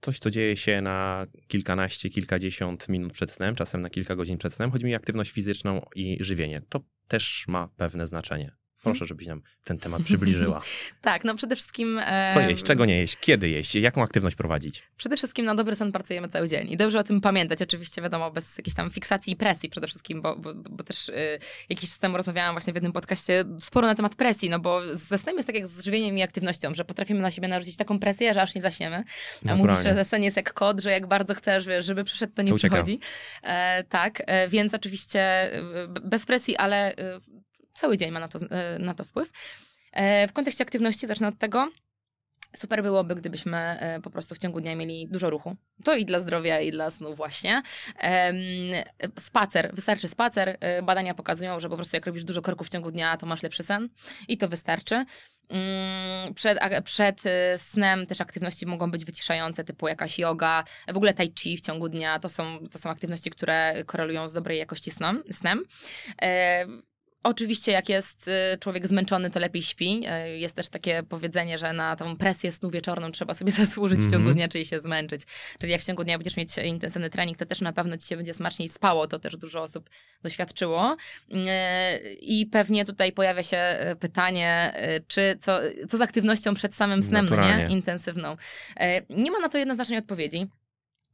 coś, co dzieje się na kilkanaście, kilkadziesiąt minut przed snem, czasem na kilka godzin przed snem. Chodzi mi o aktywność fizyczną i żywienie. To też ma pewne znaczenie. Proszę, żebyś nam ten temat przybliżyła. (laughs) Tak, no przede wszystkim... E, Co jeść, czego nie jeść, kiedy jeść, jaką aktywność prowadzić. Przede wszystkim na dobry sen pracujemy cały dzień i dobrze o tym pamiętać, oczywiście wiadomo, bez jakiejś tam fiksacji i presji przede wszystkim, bo, bo, bo też y, jakiś czas temu rozmawiałam właśnie w jednym podcaście sporo na temat presji, no bo ze snem jest tak jak z żywieniem i aktywnością, że potrafimy na siebie narzucić taką presję, że aż nie zaśniemy. A mówisz, że sen jest jak kod, że jak bardzo chcesz, wiesz, żeby przyszedł, to nie To przychodzi. E, tak, e, więc oczywiście b- bez presji, ale e, cały dzień ma na to, e, na to wpływ. E, w kontekście aktywności zacznę od tego, Super byłoby, gdybyśmy e, po prostu w ciągu dnia mieli dużo ruchu. To i dla zdrowia, i dla snu właśnie. Spacer, wystarczy spacer. Badania pokazują, że po prostu jak robisz dużo kroków w ciągu dnia, to masz lepszy sen i to wystarczy. Mm, Przed, przed snem też aktywności mogą być wyciszające, typu jakaś yoga, w ogóle tai chi w ciągu dnia. To są, to są aktywności, które korelują z dobrej jakości snem. snem. Oczywiście, jak jest y, człowiek zmęczony, to lepiej śpi. Y, Jest też takie powiedzenie, że na tą presję snu wieczorną trzeba sobie (laughs) zasłużyć w ciągu Mhm. dnia, czyli się zmęczyć. Czyli jak w ciągu dnia będziesz mieć intensywny trening, to też na pewno ci się będzie smaczniej spało. To też dużo osób doświadczyło. Y, I pewnie tutaj pojawia się pytanie, czy co, co z aktywnością przed samym snem, no nie? Intensywną. Nie ma na to jednoznacznej odpowiedzi.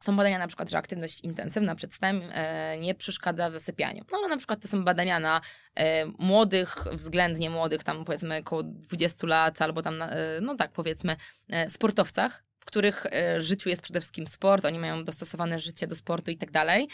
Są badania na przykład, że aktywność intensywna przed snem e, nie przeszkadza w zasypianiu. No ale na przykład to są badania na e, młodych, względnie młodych, tam powiedzmy około 20 lat, albo tam, e, no tak powiedzmy, sportowcach, w których życiu jest przede wszystkim sport, oni mają dostosowane życie do sportu i tak dalej.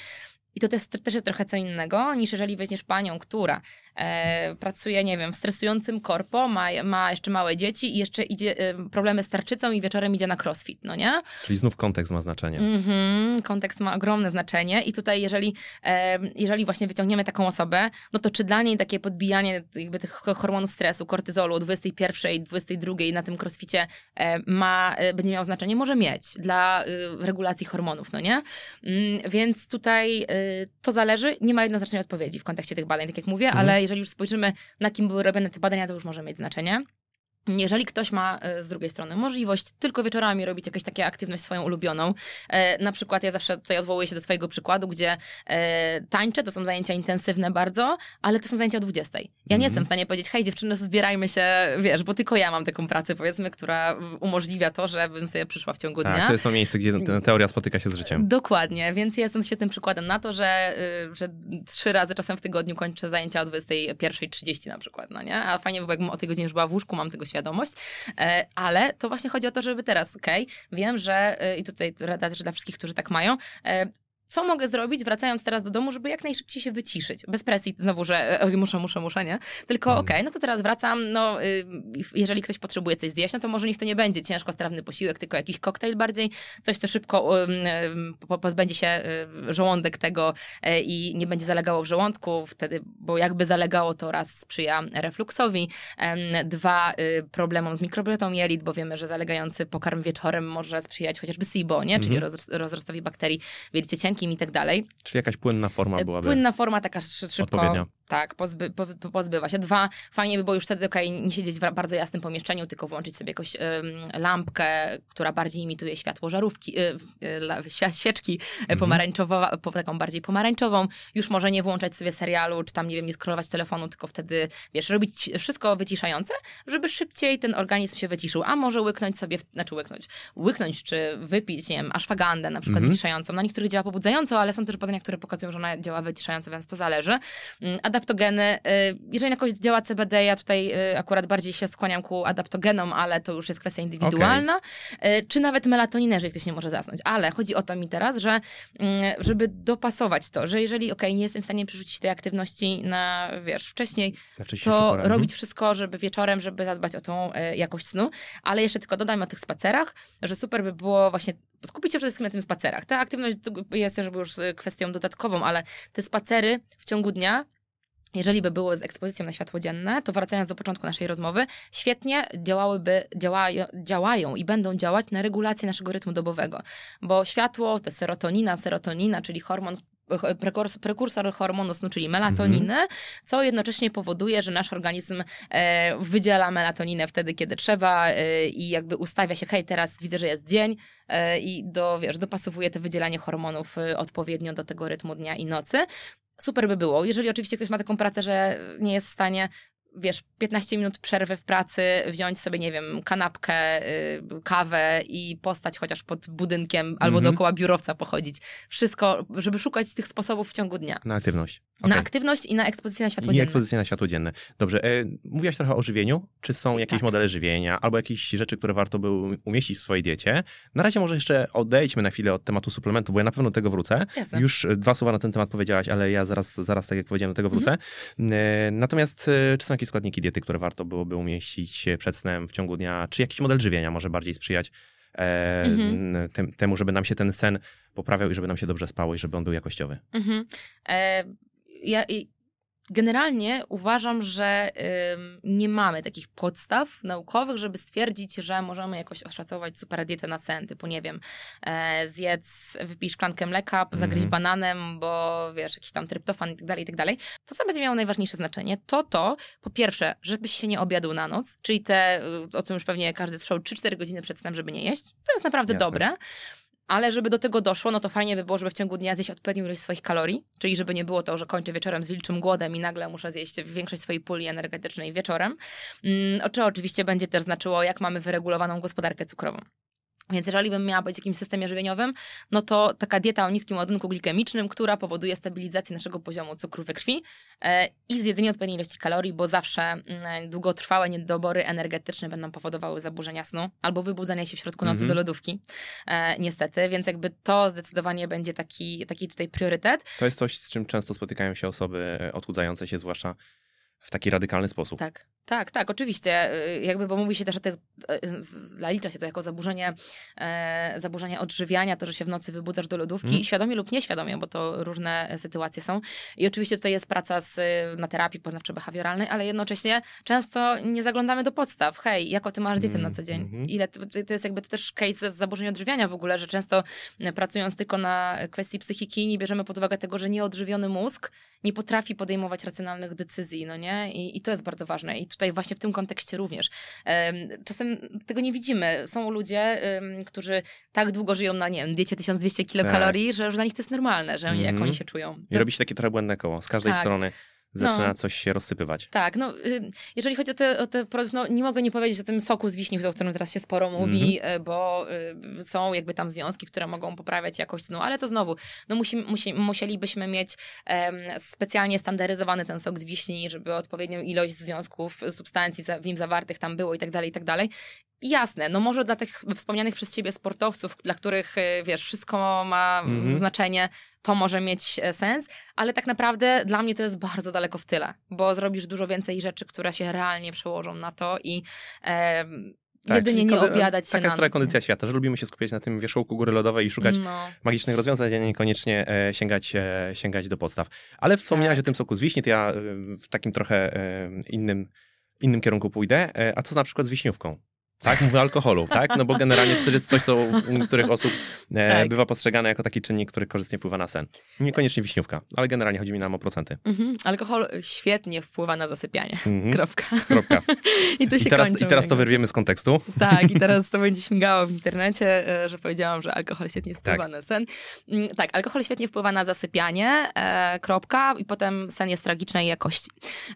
I to też, też jest trochę co innego, niż jeżeli weźmiesz panią, która e, pracuje, nie wiem, w stresującym korpo, ma, ma jeszcze małe dzieci i jeszcze idzie e, problemy z tarczycą i wieczorem idzie na crossfit, no nie? Czyli znów kontekst ma znaczenie. Mhm, kontekst ma ogromne znaczenie i tutaj jeżeli, e, jeżeli właśnie wyciągniemy taką osobę, no to czy dla niej takie podbijanie jakby tych hormonów stresu, kortyzolu o 21, 22 na tym crossficie e, ma, e, będzie miało znaczenie? Może mieć dla e, regulacji hormonów, no nie? Mm, więc tutaj e, to zależy, nie ma jednoznacznej odpowiedzi w kontekście tych badań, tak jak mówię, Mhm. ale jeżeli już spojrzymy na kim były robione te badania, to już może mieć znaczenie. Jeżeli ktoś ma e, z drugiej strony możliwość tylko wieczorami robić jakąś taką aktywność swoją ulubioną, e, na przykład ja zawsze tutaj odwołuję się do swojego przykładu, gdzie e, tańczę, to są zajęcia intensywne bardzo, ale to są zajęcia o 20. Ja nie Mhm. jestem w stanie powiedzieć, hej dziewczyny, zbierajmy się, wiesz, bo tylko ja mam taką pracę, powiedzmy, która umożliwia to, żebym sobie przyszła w ciągu Tak, dnia. to jest to miejsce, gdzie te- teoria spotyka się z życiem. Dokładnie, więc ja jestem świetnym przykładem na to, że, y, że trzy razy czasem w tygodniu kończę zajęcia o 21.30 na przykład, no nie? A fajnie by było, jakbym o tej godzinie już była w łóżku, mam tego świadomość, E, ale to właśnie chodzi o to, żeby teraz, okej, wiem, że y, i tutaj rada też dla wszystkich, którzy tak mają, e, co mogę zrobić, wracając teraz do domu, żeby jak najszybciej się wyciszyć. Bez presji znowu, że oj, muszę, muszę, muszę, nie? Tylko Mhm. okej, no to teraz wracam, no y, jeżeli ktoś potrzebuje coś zjeść, no to może niech to nie będzie ciężko strawny posiłek, tylko jakiś koktajl bardziej, coś, co szybko ym, po- pozbędzie się y, żołądek tego y, i nie będzie zalegało w żołądku wtedy, bo jakby zalegało, to raz sprzyja refluksowi, dwa y, problemom z mikrobiotą jelit, bo wiemy, że zalegający pokarm wieczorem może sprzyjać chociażby SIBO, nie? czyli Mhm. rozrost- rozrostowi bakterii w jelicie i tak dalej. Czyli jakaś płynna forma byłaby. E, Płynna forma taka szy- szybko. odpowiednia. Tak, pozby, po, po- pozbywa się. Dwa, fajnie by było już wtedy okej, nie siedzieć w bardzo jasnym pomieszczeniu, tylko włączyć sobie jakąś ym, lampkę, która bardziej imituje światło żarówki, y, y, świeczki Mhm. pomarańczową, po, taką bardziej pomarańczową. Już może nie włączać sobie serialu, czy tam, nie wiem, nie scrollować telefonu, tylko wtedy, wiesz, robić wszystko wyciszające, żeby szybciej ten organizm się wyciszył. A może łyknąć sobie, znaczy łyknąć, łyknąć, czy wypić, nie wiem, ashwagandę na przykład Mhm. wyciszającą. Na niektórych działa pobudzająco, ale są też badania, które pokazują, że ona działa wyciszająco, więc to zależy. Mm, Adaptogeny, y, jeżeli na kogoś działa CBD, ja tutaj y, akurat bardziej się skłaniam ku adaptogenom, ale to już jest kwestia indywidualna. Y, Czy nawet melatoninę, jeżeli ktoś nie może zasnąć. Ale chodzi o to mi teraz, że mm, żeby dopasować to, że jeżeli, okej, nie jestem w stanie przerzucić tej aktywności na, wiesz, wcześniej, to porę. robić wszystko, żeby wieczorem, żeby zadbać o tą e, jakość snu. Ale jeszcze tylko dodam o tych spacerach, że super by było właśnie skupić się przede wszystkim na tym spacerach. Ta aktywność jest też już kwestią dodatkową, ale te spacery w ciągu dnia jeżeli by były z ekspozycją na światło dzienne, to wracając do początku naszej rozmowy, świetnie działałyby, działają, działają i będą działać na regulację naszego rytmu dobowego. Bo światło to serotonina, serotonina, czyli hormon ch- prekursor, prekursor hormonu snu, czyli melatoniny, co jednocześnie powoduje, że nasz organizm e, wydziela melatoninę wtedy, kiedy trzeba e, i jakby ustawia się, hej, teraz widzę, że jest dzień e, i do, wiesz, dopasowuje to wydzielanie hormonów e, odpowiednio do tego rytmu dnia i nocy. Super by było. Jeżeli oczywiście ktoś ma taką pracę, że nie jest w stanie wiesz, 15 minut przerwy w pracy, wziąć sobie, nie wiem, kanapkę, y, kawę i postać chociaż pod budynkiem albo Mhm. dookoła biurowca pochodzić. Wszystko, żeby szukać tych sposobów w ciągu dnia. Na aktywność. Na Okej. aktywność i na ekspozycję na światło I dzienne. ekspozycja na światło dzienne. Dobrze, e, mówiłaś trochę o żywieniu. Czy są jakieś Tak. modele żywienia albo jakieś rzeczy, które warto by umieścić w swojej diecie? Na razie może jeszcze odejdźmy na chwilę od tematu suplementów, bo ja na pewno do tego wrócę. Jasne. Już e, dwa słowa na ten temat powiedziałaś, ale ja zaraz, zaraz tak jak powiedziałem, do tego wrócę. Mhm. E, Natomiast e, czy są jakieś składniki diety, które warto byłoby umieścić e, przed snem w ciągu dnia? Czy jakiś model żywienia może bardziej sprzyjać e, Mhm. tem, temu, żeby nam się ten sen poprawiał i żeby nam się dobrze spało i żeby on był jakościowy? Mhm. E, ja, generalnie uważam, że nie mamy takich podstaw naukowych, żeby stwierdzić, że możemy jakoś oszacować super dietę na sen, typu nie wiem, e, zjedz, wypij szklankę mleka, zagryź Mhm. bananem, bo wiesz, jakiś tam tryptofan i tak dalej, i tak dalej. To, co będzie miało najważniejsze znaczenie, to to, po pierwsze, żebyś się nie obiadł na noc, czyli te, y, o czym już pewnie każdy słyszał, 3-4 godziny przed snem, żeby nie jeść. To jest naprawdę Jasne. dobre. Ale żeby do tego doszło, no to fajnie by było, żeby w ciągu dnia zjeść odpowiednią ilość swoich kalorii, czyli żeby nie było to, że kończę wieczorem z wilczym głodem i nagle muszę zjeść większość swojej puli energetycznej wieczorem. Mm, o- Czy oczywiście będzie też znaczyło, jak mamy wyregulowaną gospodarkę cukrową. Więc jeżeli bym miała być w jakimś systemie żywieniowym, no to taka dieta o niskim ładunku glikemicznym, która powoduje stabilizację naszego poziomu cukru we krwi e, i zjedzenie odpowiedniej ilości kalorii, bo zawsze mm, długotrwałe niedobory energetyczne będą powodowały zaburzenia snu albo wybudzanie się w środku nocy Mhm. do lodówki, e, niestety. Więc jakby to zdecydowanie będzie taki, taki tutaj priorytet. To jest coś, z czym często spotykają się osoby odchudzające się, zwłaszcza w taki radykalny sposób. Tak, tak, tak, oczywiście. Y, Jakby, bo mówi się też o tych, y, zalicza się to jako zaburzenie, e, zaburzenie odżywiania, to, że się w nocy wybudzasz do lodówki, Mhm. świadomie lub nieświadomie, bo to różne e, sytuacje są. I oczywiście tutaj jest praca z, y, na terapii poznawczo-behawioralnej, ale jednocześnie często nie zaglądamy do podstaw. Hej, jaką ty masz dietę na co dzień? Mhm. Ile, to, to jest jakby to też case z zaburzeń odżywiania w ogóle, że często pracując tylko na kwestii psychiki, nie bierzemy pod uwagę tego, że nieodżywiony mózg nie potrafi podejmować racjonalnych decyzji, no nie? I, I to jest bardzo ważne. I tutaj właśnie w tym kontekście również. Em, Czasem tego nie widzimy. Są ludzie, którzy tak długo żyją na, nie wiem, diecie 1200 kilokalorii, że już dla nich to jest normalne, że oni, jak Mhm. oni się czują. To I jest- robi się takie trochę błędne koło. Z każdej Tak. strony zaczyna No. coś się rozsypywać. Tak, no y, jeżeli chodzi o te, o te produkty, no nie mogę nie powiedzieć o tym soku z wiśni, o którym teraz się sporo mówi, Mhm. y, bo y, są jakby tam związki, które mogą poprawiać jakość snu, ale to znowu, no musi, musi, musielibyśmy mieć specjalnie standaryzowany ten sok z wiśni, żeby odpowiednią ilość związków, substancji za- w nim zawartych tam było i tak dalej, i tak dalej. Jasne, no może dla tych wspomnianych przez ciebie sportowców, dla których, y, wiesz, wszystko ma Mhm. znaczenie, to może mieć e, sens, ale tak naprawdę dla mnie to jest bardzo daleko w tyle, bo zrobisz dużo więcej rzeczy, które się realnie przełożą na to i em, Tak, jedynie nie obiadać się Taka nic, kondycja świata, że lubimy się skupiać na tym wierzchołku góry lodowej i szukać No. magicznych rozwiązań, a niekoniecznie e, sięgać, e, sięgać do podstaw. Ale wspomniałaś Tak. o tym soku z wiśni, to ja e, w takim trochę e, innym, innym kierunku pójdę. E, a co na przykład z wiśniówką? Tak, mówię o alkoholu, tak? No bo generalnie to też jest coś, co u niektórych osób e, Tak. bywa postrzegane jako taki czynnik, który korzystnie wpływa na sen. Niekoniecznie wiśniówka, ale generalnie chodzi mi nam o procenty. Mhm. Alkohol świetnie wpływa na zasypianie. Mhm. Kropka. Kropka. (laughs) I to się I teraz, kończy. I teraz to wyrwiemy z kontekstu. Tak, i teraz (laughs) to będzie śmigało w internecie, e, że powiedziałam, że alkohol świetnie wpływa Tak. na sen. Mm, Tak, alkohol świetnie wpływa na zasypianie, e, kropka, i potem sen jest tragicznej jakości.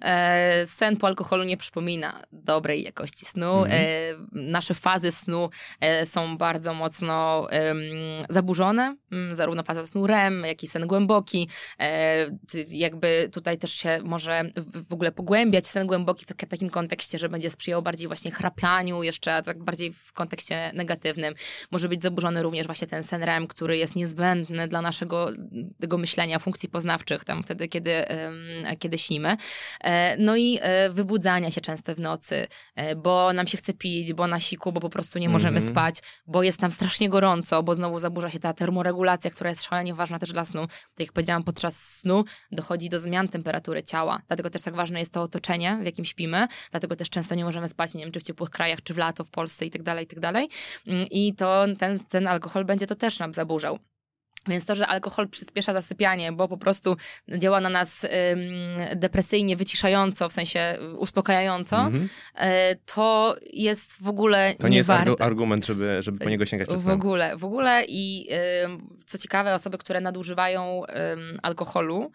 E, sen po alkoholu nie przypomina dobrej jakości snu. Mhm. Nasze fazy snu e, są bardzo mocno zaburzone, zarówno faza snu REM, jak i sen głęboki. E, jakby tutaj też się może w, ogóle pogłębiać sen głęboki w tak- takim kontekście, że będzie sprzyjał bardziej właśnie chrapianiu, jeszcze tak bardziej w kontekście negatywnym. Może być zaburzony również właśnie ten sen REM, który jest niezbędny dla naszego tego myślenia, funkcji poznawczych, tam wtedy, kiedy, kiedy śnimy. E, No i wybudzania się często w nocy, bo nam się chce pić, bo na siku, bo po prostu nie możemy Mhm. spać, bo jest nam strasznie gorąco, bo znowu zaburza się ta termoregulacja, która jest szalenie ważna też dla snu. Tak jak powiedziałam, podczas snu dochodzi do zmian temperatury ciała. Dlatego też tak ważne jest to otoczenie, w jakim śpimy. Dlatego też często nie możemy spać, nie wiem, czy w ciepłych krajach, czy w lato, w Polsce i tak dalej, i tak dalej. Mm, I to ten, ten alkohol będzie to też nam zaburzał. Więc to, że alkohol przyspiesza zasypianie, bo po prostu działa na nas ym, depresyjnie, wyciszająco, w sensie y, uspokajająco, Mhm. e, to jest w ogóle To nie jest argu- argument, żeby, żeby po niego sięgać przed W ogóle, w ogóle i ym, co ciekawe, osoby, które nadużywają ym, alkoholu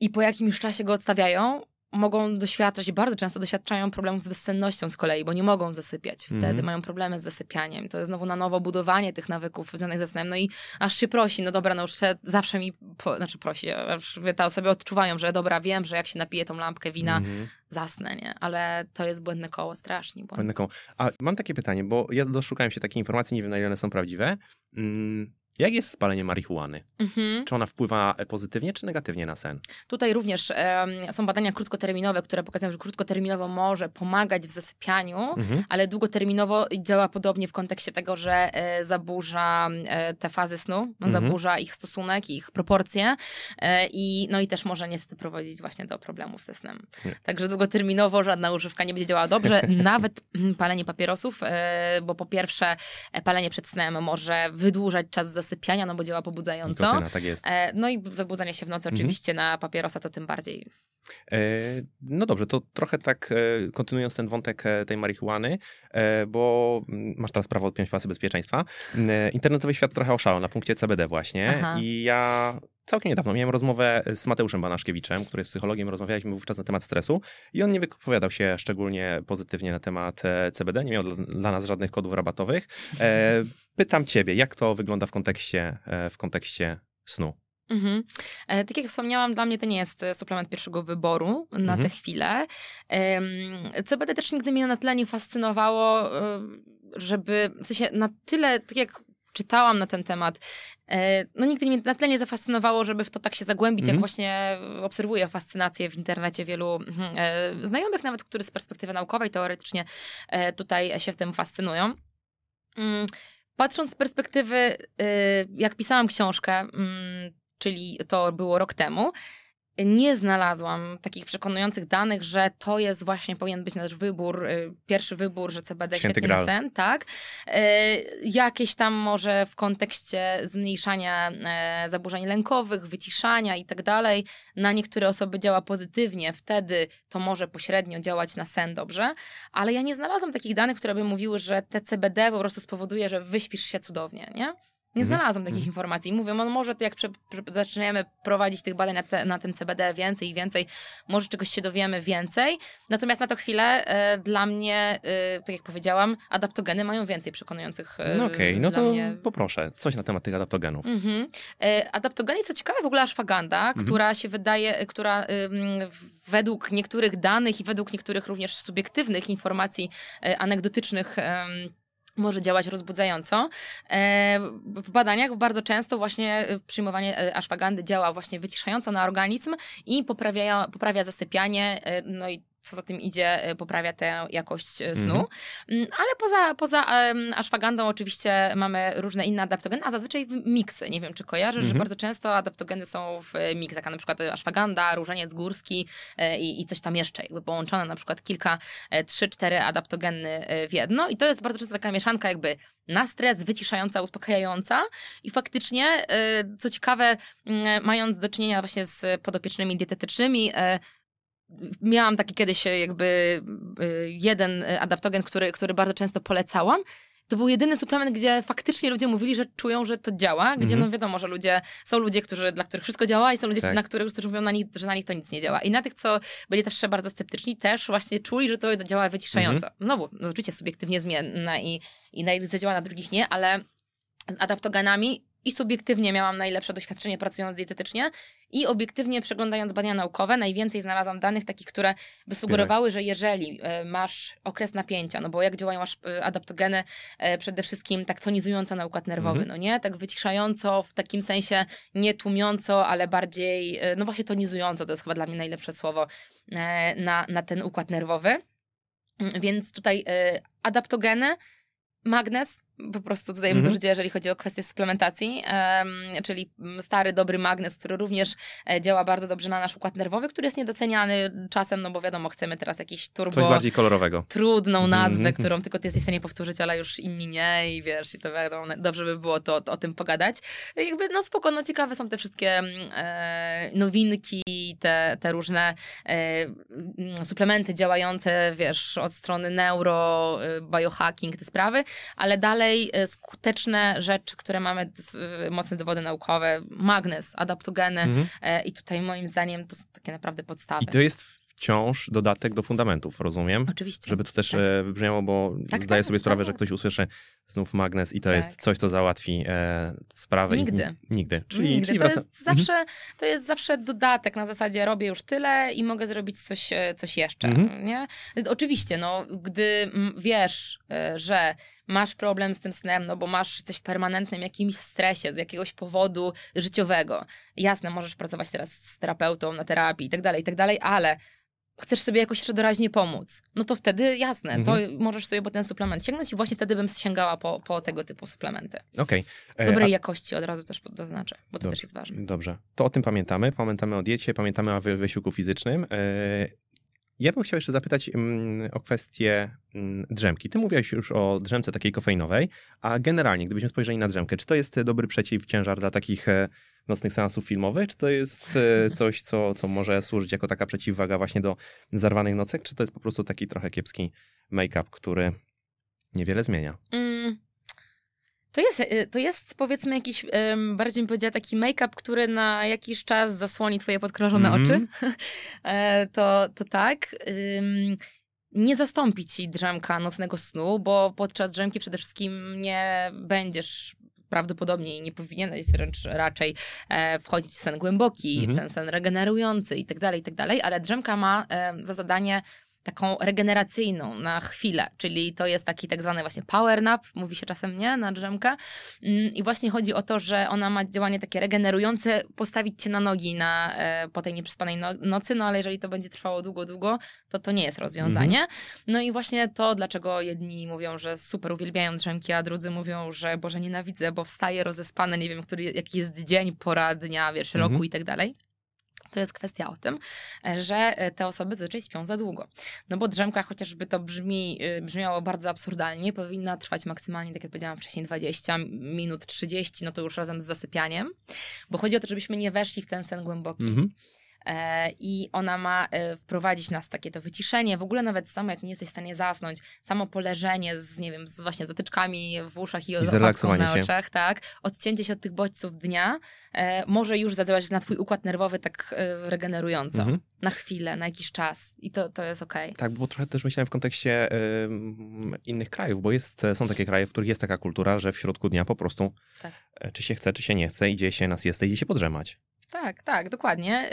i po jakimś czasie go odstawiają, mogą doświadczać, bardzo często doświadczają problemów z bezsennością z kolei, bo nie mogą zasypiać. Wtedy Mhm. mają problemy z zasypianiem. To jest znowu na nowo budowanie tych nawyków związanych ze snem. No i aż się prosi, no dobra, no już te- zawsze mi, po, znaczy prosi, aż te osoby odczuwają, że dobra, wiem, że jak się napiję tą lampkę wina, Mhm. zasnę, nie? Ale to jest błędne koło, strasznie błędne. Błędne koło. A mam takie pytanie, bo ja doszukałem się takiej informacji, nie wiem na ile one są prawdziwe. Mm, Jak jest z paleniem marihuany? Mhm. Czy ona wpływa pozytywnie czy negatywnie na sen? Tutaj również em, są badania krótkoterminowe, które pokazują, że krótkoterminowo może pomagać w zasypianiu, Mhm. ale długoterminowo działa podobnie w kontekście tego, że e, zaburza e, te fazy snu, Mhm. zaburza ich stosunek, ich proporcje e, i, no i też może niestety prowadzić właśnie do problemów ze snem. Nie. Także długoterminowo żadna używka nie będzie działała dobrze, (laughs) nawet mm, palenie papierosów, e, bo po pierwsze e, palenie przed snem może wydłużać czas zasypiania, no bo działa pobudzająco. Nikotyna, tak jest. E, No i wybudzanie się w nocy Mhm. oczywiście na papierosa to tym bardziej. E, No dobrze, to trochę tak e, kontynuując ten wątek e, tej marihuany, bo mm, masz teraz prawo odpiąć pasy bezpieczeństwa. Internetowy świat trochę oszalał na punkcie CBD właśnie Aha. i ja całkiem niedawno miałem rozmowę z Mateuszem Banaszkiewiczem, który jest psychologiem, rozmawialiśmy wówczas na temat stresu i on nie wypowiadał się szczególnie pozytywnie na temat CBD, nie miał dla, nas żadnych kodów rabatowych. Pytam ciebie, jak to wygląda w kontekście, w kontekście snu? Mhm. E, tak jak wspomniałam, dla mnie to nie jest e, suplement pierwszego wyboru na Mhm. tę chwilę. CBD też nigdy mnie na tyle nie fascynowało, e, żeby, w sensie na tyle, tak jak czytałam na ten temat, no nigdy mnie na tyle nie zafascynowało, żeby w to tak się zagłębić, jak Mhm. właśnie obserwuję fascynację w internecie wielu mhm, znajomych, nawet którzy z perspektywy naukowej teoretycznie tutaj się w tym fascynują. Mm, Patrząc z perspektywy, jak pisałam książkę, mm, czyli to było rok temu, nie znalazłam takich przekonujących danych, że to jest właśnie, powinien być nasz wybór, y, pierwszy wybór, że CBD Święty Graal. sen, tak. Y, Jakieś tam może w kontekście zmniejszania e, zaburzeń lękowych, wyciszania i tak dalej, na niektóre osoby działa pozytywnie, wtedy to może pośrednio działać na sen dobrze, ale ja nie znalazłam takich danych, które by mówiły, że te CBD po prostu spowoduje, że wyśpisz się cudownie, nie? Nie Mhm. znalazłam takich Mhm. informacji. Mówię, no może jak prze, prze, zaczniemy prowadzić tych badań na, te, na tym CBD więcej i więcej, może czegoś się dowiemy więcej. Natomiast na to chwilę e, dla mnie, e, tak jak powiedziałam, adaptogeny mają więcej przekonujących e, No okej, no dla to mnie poproszę. Coś na temat tych adaptogenów. Mhm. E, Adaptogeny, co ciekawe, w ogóle ashwaganda, Mhm. która się wydaje, e, która według niektórych danych i według niektórych również subiektywnych informacji e, anegdotycznych może działać rozbudzająco. E, W badaniach bardzo często właśnie e, przyjmowanie e, ashwagandy działa właśnie wyciszająco na organizm i poprawia, poprawia zasypianie, no i co za tym idzie, e, poprawia tę jakość e, snu. Mhm. Mm, Ale poza, poza em, ashwagandą oczywiście mamy różne inne adaptogeny, a zazwyczaj w miksy. Nie wiem, czy kojarzysz, że Mhm. bardzo często adaptogeny są w miksach, a na przykład ashwaganda, różaniec górski e, i, i coś tam jeszcze, jakby połączone na przykład kilka, trzy, cztery adaptogeny w jedno i to jest bardzo często taka mieszanka jakby na stres, wyciszająca, uspokajająca i faktycznie, co ciekawe, mm, mając do czynienia właśnie z podopiecznymi dietetycznymi, miałam taki kiedyś e, jakby y, jeden e, adaptogen, który, który bardzo często polecałam. To był jedyny suplement, gdzie faktycznie ludzie mówili, że czują, że to działa, gdzie Mhm. no wiadomo, że ludzie, są ludzie, którzy, dla których wszystko działa i są ludzie, Tak. na których, którzy mówią, na nich, że na nich to nic nie działa. I na tych, co byli też bardzo sceptyczni, też właśnie czuli, że to działa wyciszająco. Znowu, no, oczywiście subiektywnie zmienne i, i na jednych działa, na drugich nie, ale z adaptogenami i subiektywnie miałam najlepsze doświadczenie pracując dietetycznie i obiektywnie przeglądając badania naukowe, najwięcej znalazłam danych takich, które by sugerowały, że jeżeli e, masz okres napięcia, no bo jak działają masz e, adaptogeny e, przede wszystkim tak tonizująco na układ nerwowy, Mhm. no nie? Tak wyciszająco, w takim sensie nie tłumiąco, ale bardziej, no właśnie tonizująco, to jest chyba dla mnie najlepsze słowo na, na ten układ nerwowy. Mm, Więc tutaj adaptogeny, magnez, po prostu tutaj bym Mhm. dorzuciła, jeżeli chodzi o kwestię suplementacji, em, czyli mm, stary, dobry magnez, który również e, działa bardzo dobrze na nasz układ nerwowy, który jest niedoceniany czasem, no bo wiadomo, chcemy teraz jakiś turbo Coś bardziej kolorowego. trudną Mhm. nazwę, którą tylko ty jesteś w stanie powtórzyć, ale już inni nie i wiesz, i to wiadomo, dobrze by było to, to o tym pogadać. Jakby, no spoko, no ciekawe są te wszystkie mm, e, nowinki, te, te różne e, mm, suplementy działające, wiesz, od strony neuro, e, biohacking, te sprawy, ale dalej e, skuteczne rzeczy, które mamy, e, mocne dowody naukowe, magnez, adaptogeny Mhm. e, i tutaj moim zdaniem to są takie naprawdę podstawy. I to jest wciąż dodatek do fundamentów, rozumiem? Oczywiście. Żeby to też Tak. wybrzmiało, bo Tak, zdaję tak, sobie sprawę, tak. że ktoś usłyszy znów magnes i to Tak. jest coś, co załatwi e, sprawę. Nigdy. I, nigdy. Czyli, Nigdy. czyli to, wraca... jest zawsze, to jest zawsze dodatek na zasadzie robię już tyle i mogę zrobić coś, coś jeszcze. Mhm. Nie? Oczywiście, no, gdy wiesz, że masz problem z tym snem, no bo masz coś w permanentnym jakimś stresie z jakiegoś powodu życiowego. Jasne, możesz pracować teraz z terapeutą na terapii i tak dalej, i tak dalej, ale chcesz sobie jakoś jeszcze doraźnie pomóc, no to wtedy jasne, Mhm. to możesz sobie po ten suplement sięgnąć i właśnie wtedy bym sięgała po, po tego typu suplementy. Okej. E, Dobrej a- jakości od razu też doznaczę, bo to Dobrze. też jest ważne. Dobrze. To o tym pamiętamy. Pamiętamy o diecie, pamiętamy o wy- wysiłku fizycznym. E, Ja bym chciał jeszcze zapytać mm, o kwestię mm, drzemki. Ty mówiłeś już o drzemce takiej kofeinowej, a generalnie, gdybyśmy spojrzeli na drzemkę, czy to jest e, dobry przeciwciężar dla takich e, nocnych seansów filmowych, czy to jest e, (laughs) coś, co, co może służyć jako taka przeciwwaga właśnie do zarwanych nocek, czy to jest po prostu taki trochę kiepski make-up, który niewiele zmienia? Mm. To jest, y, to jest powiedzmy jakiś, bardziej bym powiedziała taki make-up, który na jakiś czas zasłoni twoje podkrążone Mhm. oczy. (laughs) E, to, to tak. Nie zastąpi ci drzemka nocnego snu, bo podczas drzemki przede wszystkim nie będziesz prawdopodobnie i nie powinieneś wręcz raczej e, wchodzić w sen głęboki, Mhm. w ten sen regenerujący i tak dalej, i tak dalej, ale drzemka ma e, za zadanie taką regeneracyjną na chwilę, czyli to jest taki tak zwany właśnie power nap, mówi się czasem nie, na drzemkę Mm, i właśnie chodzi o to, że ona ma działanie takie regenerujące, postawić cię na nogi na, e, po tej nieprzespanej no, nocy, no ale jeżeli to będzie trwało długo, długo, to to nie jest rozwiązanie. No i właśnie to, dlaczego jedni mówią, że super uwielbiają drzemki, a drudzy mówią, że Boże nienawidzę, bo wstaję rozespany, nie wiem, który, jaki jest dzień, pora dnia, wiesz, roku Mhm. i tak dalej. To jest kwestia o tym, e, że e, te osoby zazwyczaj śpią za długo. No bo drzemka, chociażby to brzmi, y, brzmiało bardzo absurdalnie, powinna trwać maksymalnie, tak jak powiedziałam wcześniej, 20 minut, 30, no to już razem z zasypianiem, bo chodzi o to, żebyśmy nie weszli w ten sen głęboki. Mhm. E, i ona ma e, wprowadzić nas takie to wyciszenie, w ogóle nawet samo jak nie jesteś w stanie zasnąć, samo poleżenie z, nie wiem, z właśnie zatyczkami w uszach i, I opaską na się. oczach, tak, odcięcie się od tych bodźców dnia e, może już zadziałać na twój układ nerwowy tak regenerująco, Mhm. na chwilę, na jakiś czas i to, to jest okej. Tak, bo trochę też myślałem w kontekście innych krajów, bo jest, są takie kraje, w których jest taka kultura, że w środku dnia po prostu Tak. czy się chce, czy się nie chce, idzie się na siestę, idzie się podrzemać. Tak, tak, dokładnie.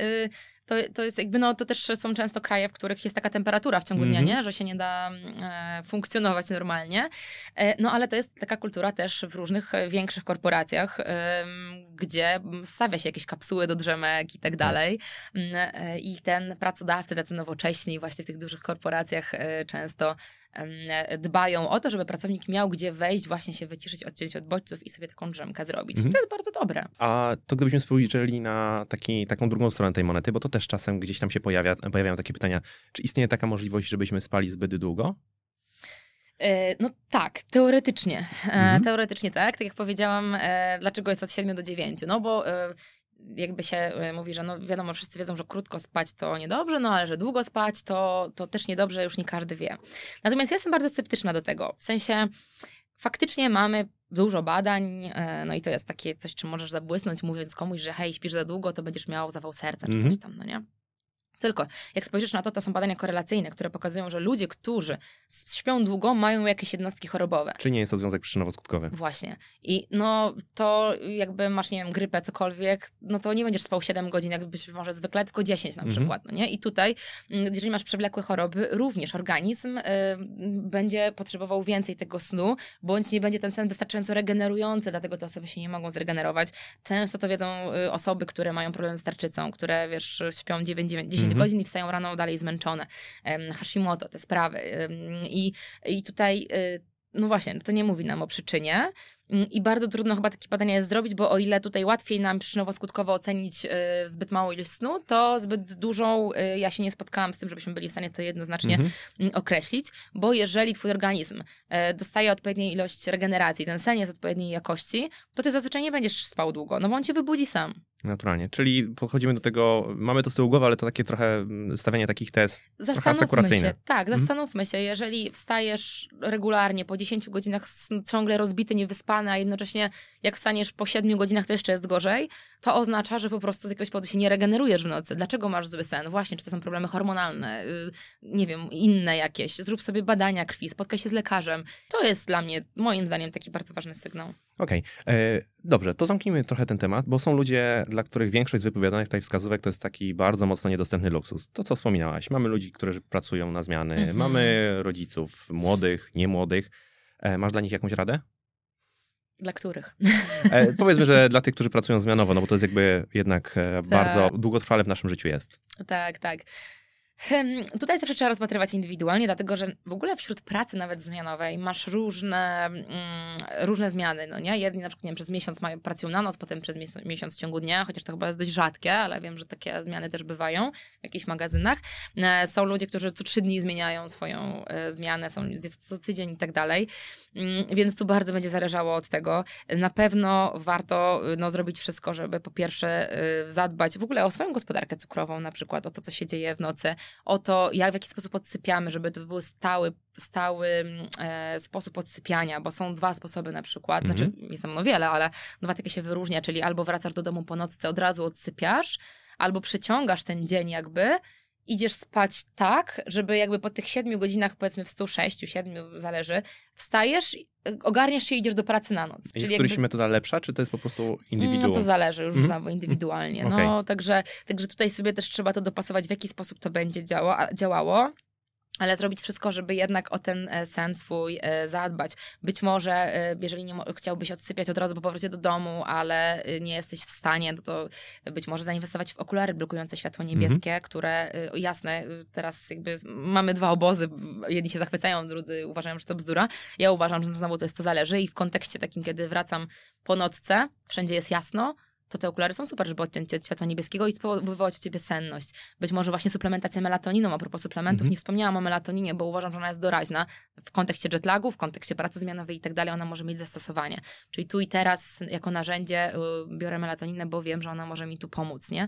To, to jest jakby, no to też są często kraje, w których jest taka temperatura w ciągu dnia, Mhm. nie? Że się nie da mm, e, funkcjonować normalnie. E, no ale to jest taka kultura też w różnych e, większych korporacjach, em, gdzie stawia się jakieś kapsuły do drzemek i tak dalej. Mm, e, I ten pracodawcy, tacy nowocześni właśnie w tych dużych korporacjach e, często e, dbają o to, żeby pracownik miał gdzie wejść, właśnie się wyciszyć, odciąć od bodźców i sobie taką drzemkę zrobić. Mhm. To jest bardzo dobre. A to gdybyśmy spojrzeli na taki, taką drugą stronę tej monety, bo to też czasem gdzieś tam się pojawia, pojawiają takie pytania, czy istnieje taka możliwość, żebyśmy spali zbyt długo? E, No tak, teoretycznie. E, Mhm. Teoretycznie tak. Tak jak powiedziałam, e, dlaczego jest od 7 do 9? No bo jakby się mówi, że no wiadomo, wszyscy wiedzą, że krótko spać to niedobrze, no ale że długo spać to, to też niedobrze, już nie każdy wie. Natomiast ja jestem bardzo sceptyczna do tego. W sensie faktycznie mamy dużo badań, e, no i to jest takie coś, czym możesz zabłysnąć, mówiąc komuś, że hej, śpisz za długo, to będziesz miał zawał serca, czy Mhm. coś tam, no nie? Tylko, jak spojrzysz na to, to są badania korelacyjne, które pokazują, że ludzie, którzy śpią długo, mają jakieś jednostki chorobowe. Czy nie jest to związek przyczynowo-skutkowy? Właśnie. I no to jakby masz, nie wiem, grypę, cokolwiek, no to nie będziesz spał 7 godzin, jakbyś może zwykle, tylko 10 na Mhm. przykład, no nie? I tutaj, mm, jeżeli masz przewlekłe choroby, również organizm y, będzie potrzebował więcej tego snu, bądź nie będzie ten sen wystarczająco regenerujący, dlatego te osoby się nie mogą zregenerować. Często to wiedzą y, osoby, które mają problem z tarczycą, które, wiesz, śpią 9, 9 10 Mhm. godzin i wstają rano dalej zmęczone. Hashimoto, te sprawy. I, i tutaj y, no właśnie, to nie mówi nam o przyczynie. Mm, I bardzo trudno chyba takie badania jest zrobić, bo o ile tutaj łatwiej nam przyczynowo-skutkowo ocenić y, zbyt małą ilość snu, to zbyt dużą, y, ja się nie spotkałam z tym, żebyśmy byli w stanie to jednoznacznie Mhm. mm, określić, bo jeżeli twój organizm e, dostaje odpowiedniej ilość regeneracji, ten sen jest odpowiedniej jakości, to ty zazwyczaj nie będziesz spał długo, no bo on cię wybudzi sam. Naturalnie. Czyli podchodzimy do tego, mamy to z tyłu głowy, ale to takie trochę mm, stawianie takich tez Zastanówmy się, tak, Mhm. zastanówmy się, jeżeli wstajesz regularnie po 10 godzinach ciągle rozbity, niewyspany, a jednocześnie jak wstaniesz po 7 godzinach, to jeszcze jest gorzej, to oznacza, że po prostu z jakiegoś powodu się nie regenerujesz w nocy. Dlaczego masz zły sen? Właśnie, czy to są problemy hormonalne, y, nie wiem, inne jakieś. Zrób sobie badania krwi, spotkaj się z lekarzem. To jest dla mnie, moim zdaniem, taki bardzo ważny sygnał. Okej, e, dobrze, to zamknijmy trochę ten temat, bo są ludzie, dla których większość z wypowiadanych tutaj wskazówek to jest taki bardzo mocno niedostępny luksus. To, co wspominałaś, mamy ludzi, którzy pracują na zmiany, Mhm. mamy rodziców młodych, niemłodych. E, masz dla nich jakąś radę? Dla których? E, powiedzmy, że dla tych, którzy pracują zmianowo, no bo to jest jakby jednak e, Tak. bardzo długotrwale w naszym życiu jest. Tak, tak. Hem, Tutaj zawsze trzeba rozpatrywać indywidualnie, dlatego że w ogóle wśród pracy nawet zmianowej masz różne, mm, różne zmiany, no nie? Jedni na przykład, nie wiem, przez miesiąc mają, pracują na noc, potem przez mies- miesiąc w ciągu dnia, chociaż to chyba jest dość rzadkie, ale wiem, że takie zmiany też bywają w jakichś magazynach. E, Są ludzie, którzy co trzy dni zmieniają swoją e, zmianę, są ludzie co, tydzień i tak dalej, Mm, więc tu bardzo będzie zależało od tego. Na pewno warto y, no, zrobić wszystko, żeby po pierwsze zadbać w ogóle o swoją gospodarkę cukrową, na przykład o to, co się dzieje w nocy, o to, jak w jaki sposób odsypiamy, żeby to był stały, stały mm, e, sposób odsypiania, bo są dwa sposoby na przykład, Mhm. znaczy jest tam no wiele, ale dwa takie się wyróżnia, czyli albo wracasz do domu po nocce, od razu odsypiasz, albo przeciągasz ten dzień jakby, idziesz spać tak, żeby jakby po tych siedmiu godzinach, powiedzmy w 106, 7, zależy, wstajesz, y, ogarniasz się i idziesz do pracy na noc. I jest któryś metoda lepsza, czy to jest po prostu indywiduum? no to zależy już Mhm. znowu indywidualnie. Okej. No, także, także tutaj sobie też trzeba to dopasować, w jaki sposób to będzie działa, działało. Ale zrobić wszystko, żeby jednak o ten e, sen swój e, zadbać. Być może, e, jeżeli nie chciałbyś odsypiać od razu po powrocie do domu, ale nie jesteś w stanie, no to być może zainwestować w okulary blokujące światło niebieskie, które e, jasne, e, teraz jakby mamy dwa obozy. Jedni się zachwycają, drudzy uważają, że to bzdura. Ja uważam, że znowu to jest to zależy i w kontekście takim, kiedy wracam po nocce, wszędzie jest jasno, to te okulary są super, żeby odciąć od światła niebieskiego i wywołać u ciebie senność. Być może właśnie suplementacja melatoniną, a propos suplementów, Mhm. nie wspomniałam o melatoninie, bo uważam, że ona jest doraźna. W kontekście jetlagu, w kontekście pracy zmianowej i tak dalej, ona może mieć zastosowanie. Czyli tu i teraz jako narzędzie y, biorę melatoninę, bo wiem, że ona może mi tu pomóc, nie?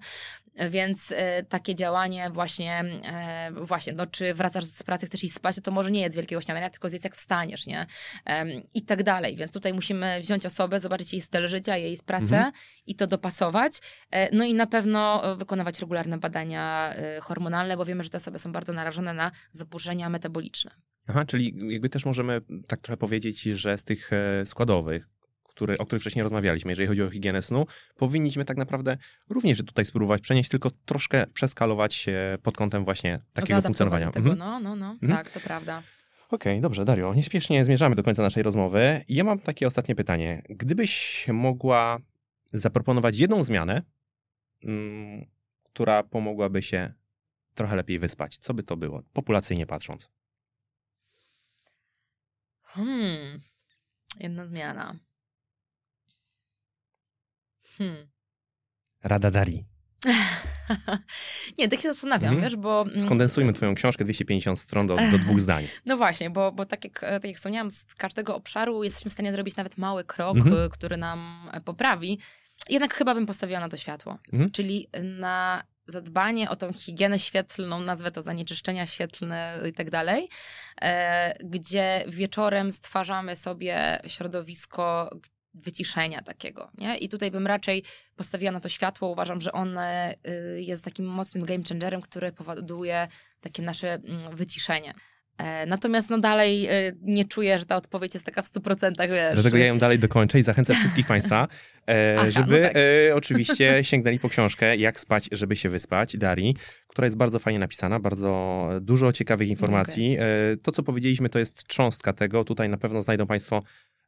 Więc e, takie działanie właśnie, e, właśnie, no czy wracasz z pracy, chcesz iść spać, to może nie jedz wielkiego śniadania, tylko zjedz jak wstaniesz, nie? Em, I tak dalej. Więc tutaj musimy wziąć osobę, zobaczyć jej styl życia, jej pracę Mhm. i to dopasować. E, No i na pewno e, wykonywać regularne badania e, hormonalne, bo wiemy, że te osoby są bardzo narażone na zaburzenia metaboliczne. Aha, czyli jakby też możemy tak trochę powiedzieć, że z tych składowych, które, o których wcześniej rozmawialiśmy, jeżeli chodzi o higienę snu, powinniśmy tak naprawdę również tutaj spróbować przenieść, tylko troszkę przeskalować pod kątem właśnie takiego funkcjonowania. Tego, Mhm. No, no, no, Mhm. tak, to prawda. Okej, dobrze, Dario, nieśpiesznie zmierzamy do końca naszej rozmowy. Ja mam takie ostatnie pytanie. Gdybyś mogła zaproponować jedną zmianę, mm, która pomogłaby się trochę lepiej wyspać, co by to było, populacyjnie patrząc? Hmm. Jedna zmiana. Hmm. Rada Darii. (laughs) Nie, tak się zastanawiam, Mhm. wiesz, bo... mm, Skondensujmy twoją książkę 250 stron do, do dwóch zdań. (laughs) No właśnie, bo, bo tak, jak, tak jak wspomniałam, z każdego obszaru jesteśmy w stanie zrobić nawet mały krok, Mhm. y, który nam poprawi. Jednak chyba bym postawiła na to światło. Mhm. Czyli na zadbanie o tą higienę świetlną, nazwę to zanieczyszczenia świetlne i tak dalej, e, gdzie wieczorem stwarzamy sobie środowisko wyciszenia takiego, nie? I tutaj bym raczej postawiła na to światło. Uważam, że one y, jest takim mocnym game changerem, który powoduje takie nasze mm, wyciszenie. E, Natomiast no dalej y, nie czuję, że ta odpowiedź jest taka w 100%, wiesz. Dlatego ja ją dalej dokończę i zachęcę wszystkich Państwa, e, (laughs) Aha, żeby no tak. e, oczywiście sięgnęli po książkę Jak spać, żeby się wyspać, Darii, która jest bardzo fajnie napisana, bardzo dużo ciekawych informacji. E, to, co powiedzieliśmy, to jest cząstka tego. Tutaj na pewno znajdą Państwo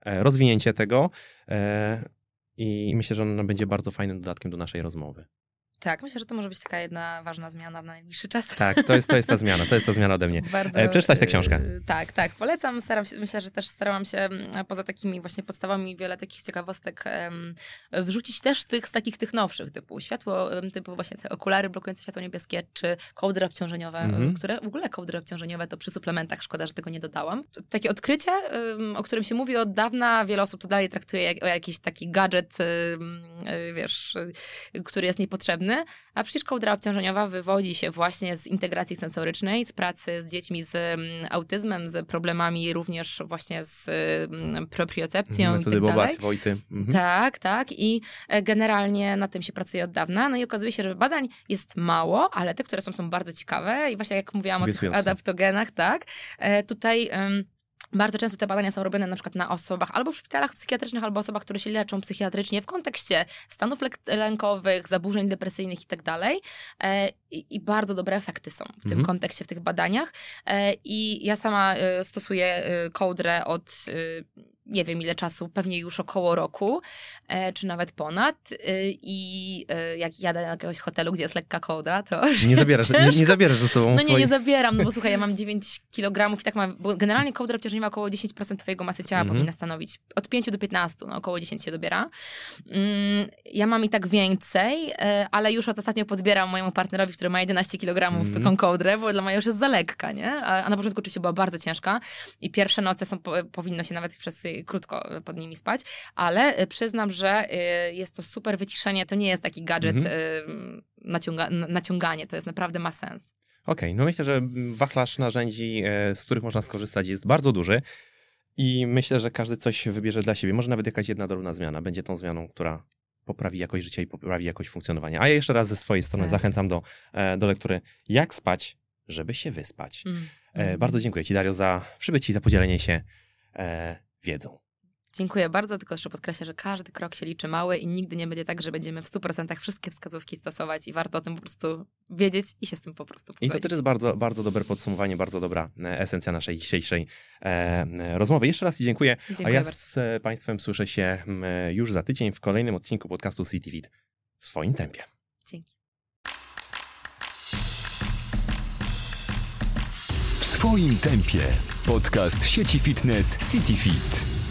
e, rozwinięcie tego e, i myślę, że ona będzie bardzo fajnym dodatkiem do naszej rozmowy. Tak, myślę, że to może być taka jedna ważna zmiana w najbliższy czas. Tak, to jest, to jest ta zmiana, to jest ta zmiana ode mnie. (laughs) Bardzo, E, przeczytać tę książkę. Tak, tak, polecam. Staram się, myślę, że też starałam się mm, poza takimi właśnie podstawami wiele takich ciekawostek em, wrzucić też tych z takich tych nowszych, typu światło, typu właśnie te okulary blokujące światło niebieskie, czy kołdry obciążeniowe, Mhm. które w ogóle kołdry obciążeniowe to przy suplementach, szkoda, że tego nie dodałam. Takie odkrycie, em, o którym się mówi od dawna, wiele osób to dalej traktuje jak, o jakiś taki gadżet, em, e, wiesz, e, który jest niepotrzebny, a przecież kołdra obciążeniowa wywodzi się właśnie z integracji sensorycznej, z pracy z dziećmi z mm, autyzmem, z problemami również właśnie z mm, propriocepcją i tak dalej. Bobat, Wojty. Mhm. Tak, tak. I e, generalnie na tym się pracuje od dawna. No i okazuje się, że badań jest mało, ale te, które są, są bardzo ciekawe. I właśnie jak mówiłam o tych Obiecujące. adaptogenach, tak, e, tutaj... em, bardzo często te badania są robione na przykład na osobach albo w szpitalach psychiatrycznych, albo osobach, które się leczą psychiatrycznie w kontekście stanów lękowych, zaburzeń depresyjnych i tak. E, I i bardzo dobre efekty są w tym Mhm. kontekście, w tych badaniach. E, I ja sama e, stosuję kołdrę od nie wiem ile czasu, pewnie już około roku, e, czy nawet ponad. E, I e, jak jadę do jakiegoś hotelu, gdzie jest lekka kołdra, to Nie (laughs) zabierasz, nie, nie zabierasz ze sobą No nie, swoich... nie zabieram, no bo (laughs) słuchaj, ja mam 9 kg i tak mam, bo generalnie kołdra obciążeniowa około 10% twojego masy ciała Mhm. powinna stanowić. Od 5 do 15, no około 10 się dobiera. Mm, ja mam i tak więcej, ale już od ostatnio podbieram mojemu partnerowi, który ma 11 kg Mhm. tą kołdrę, bo dla mnie już jest za lekka, nie? A, na początku oczywiście była bardzo ciężka i pierwsze noce są, po, powinno się nawet przez krótko pod nimi spać, ale y, przyznam, że y, jest to super wyciszenie, to nie jest taki gadżet Mhm. y, naciąga, naciąganie, to jest naprawdę ma sens. Okej, no myślę, że wachlarz narzędzi, e, z których można skorzystać jest bardzo duży i myślę, że każdy coś wybierze dla siebie. Może nawet jakaś jedna drobna zmiana będzie tą zmianą, która poprawi jakość życia i poprawi jakość funkcjonowania. A ja jeszcze raz ze swojej strony Tak. zachęcam do, e, do lektury Jak spać, żeby się wyspać. Mm. E, Bardzo dziękuję Ci, Dario, za przybycie i za podzielenie się e, wiedzą. Dziękuję bardzo, tylko jeszcze podkreślę, że każdy krok się liczy mały i nigdy nie będzie tak, że będziemy w 100% wszystkie wskazówki stosować i warto o tym po prostu wiedzieć i się z tym po prostu I to pogodzić. też jest bardzo, bardzo dobre podsumowanie, bardzo dobra e, esencja naszej dzisiejszej e, e, rozmowy. Jeszcze raz dziękuję. Dziękuję A ja bardzo. z e, Państwem słyszę się już za tydzień w kolejnym odcinku podcastu CityFit w swoim tempie. Dzięki. W swoim tempie. Podcast sieci fitness CityFit.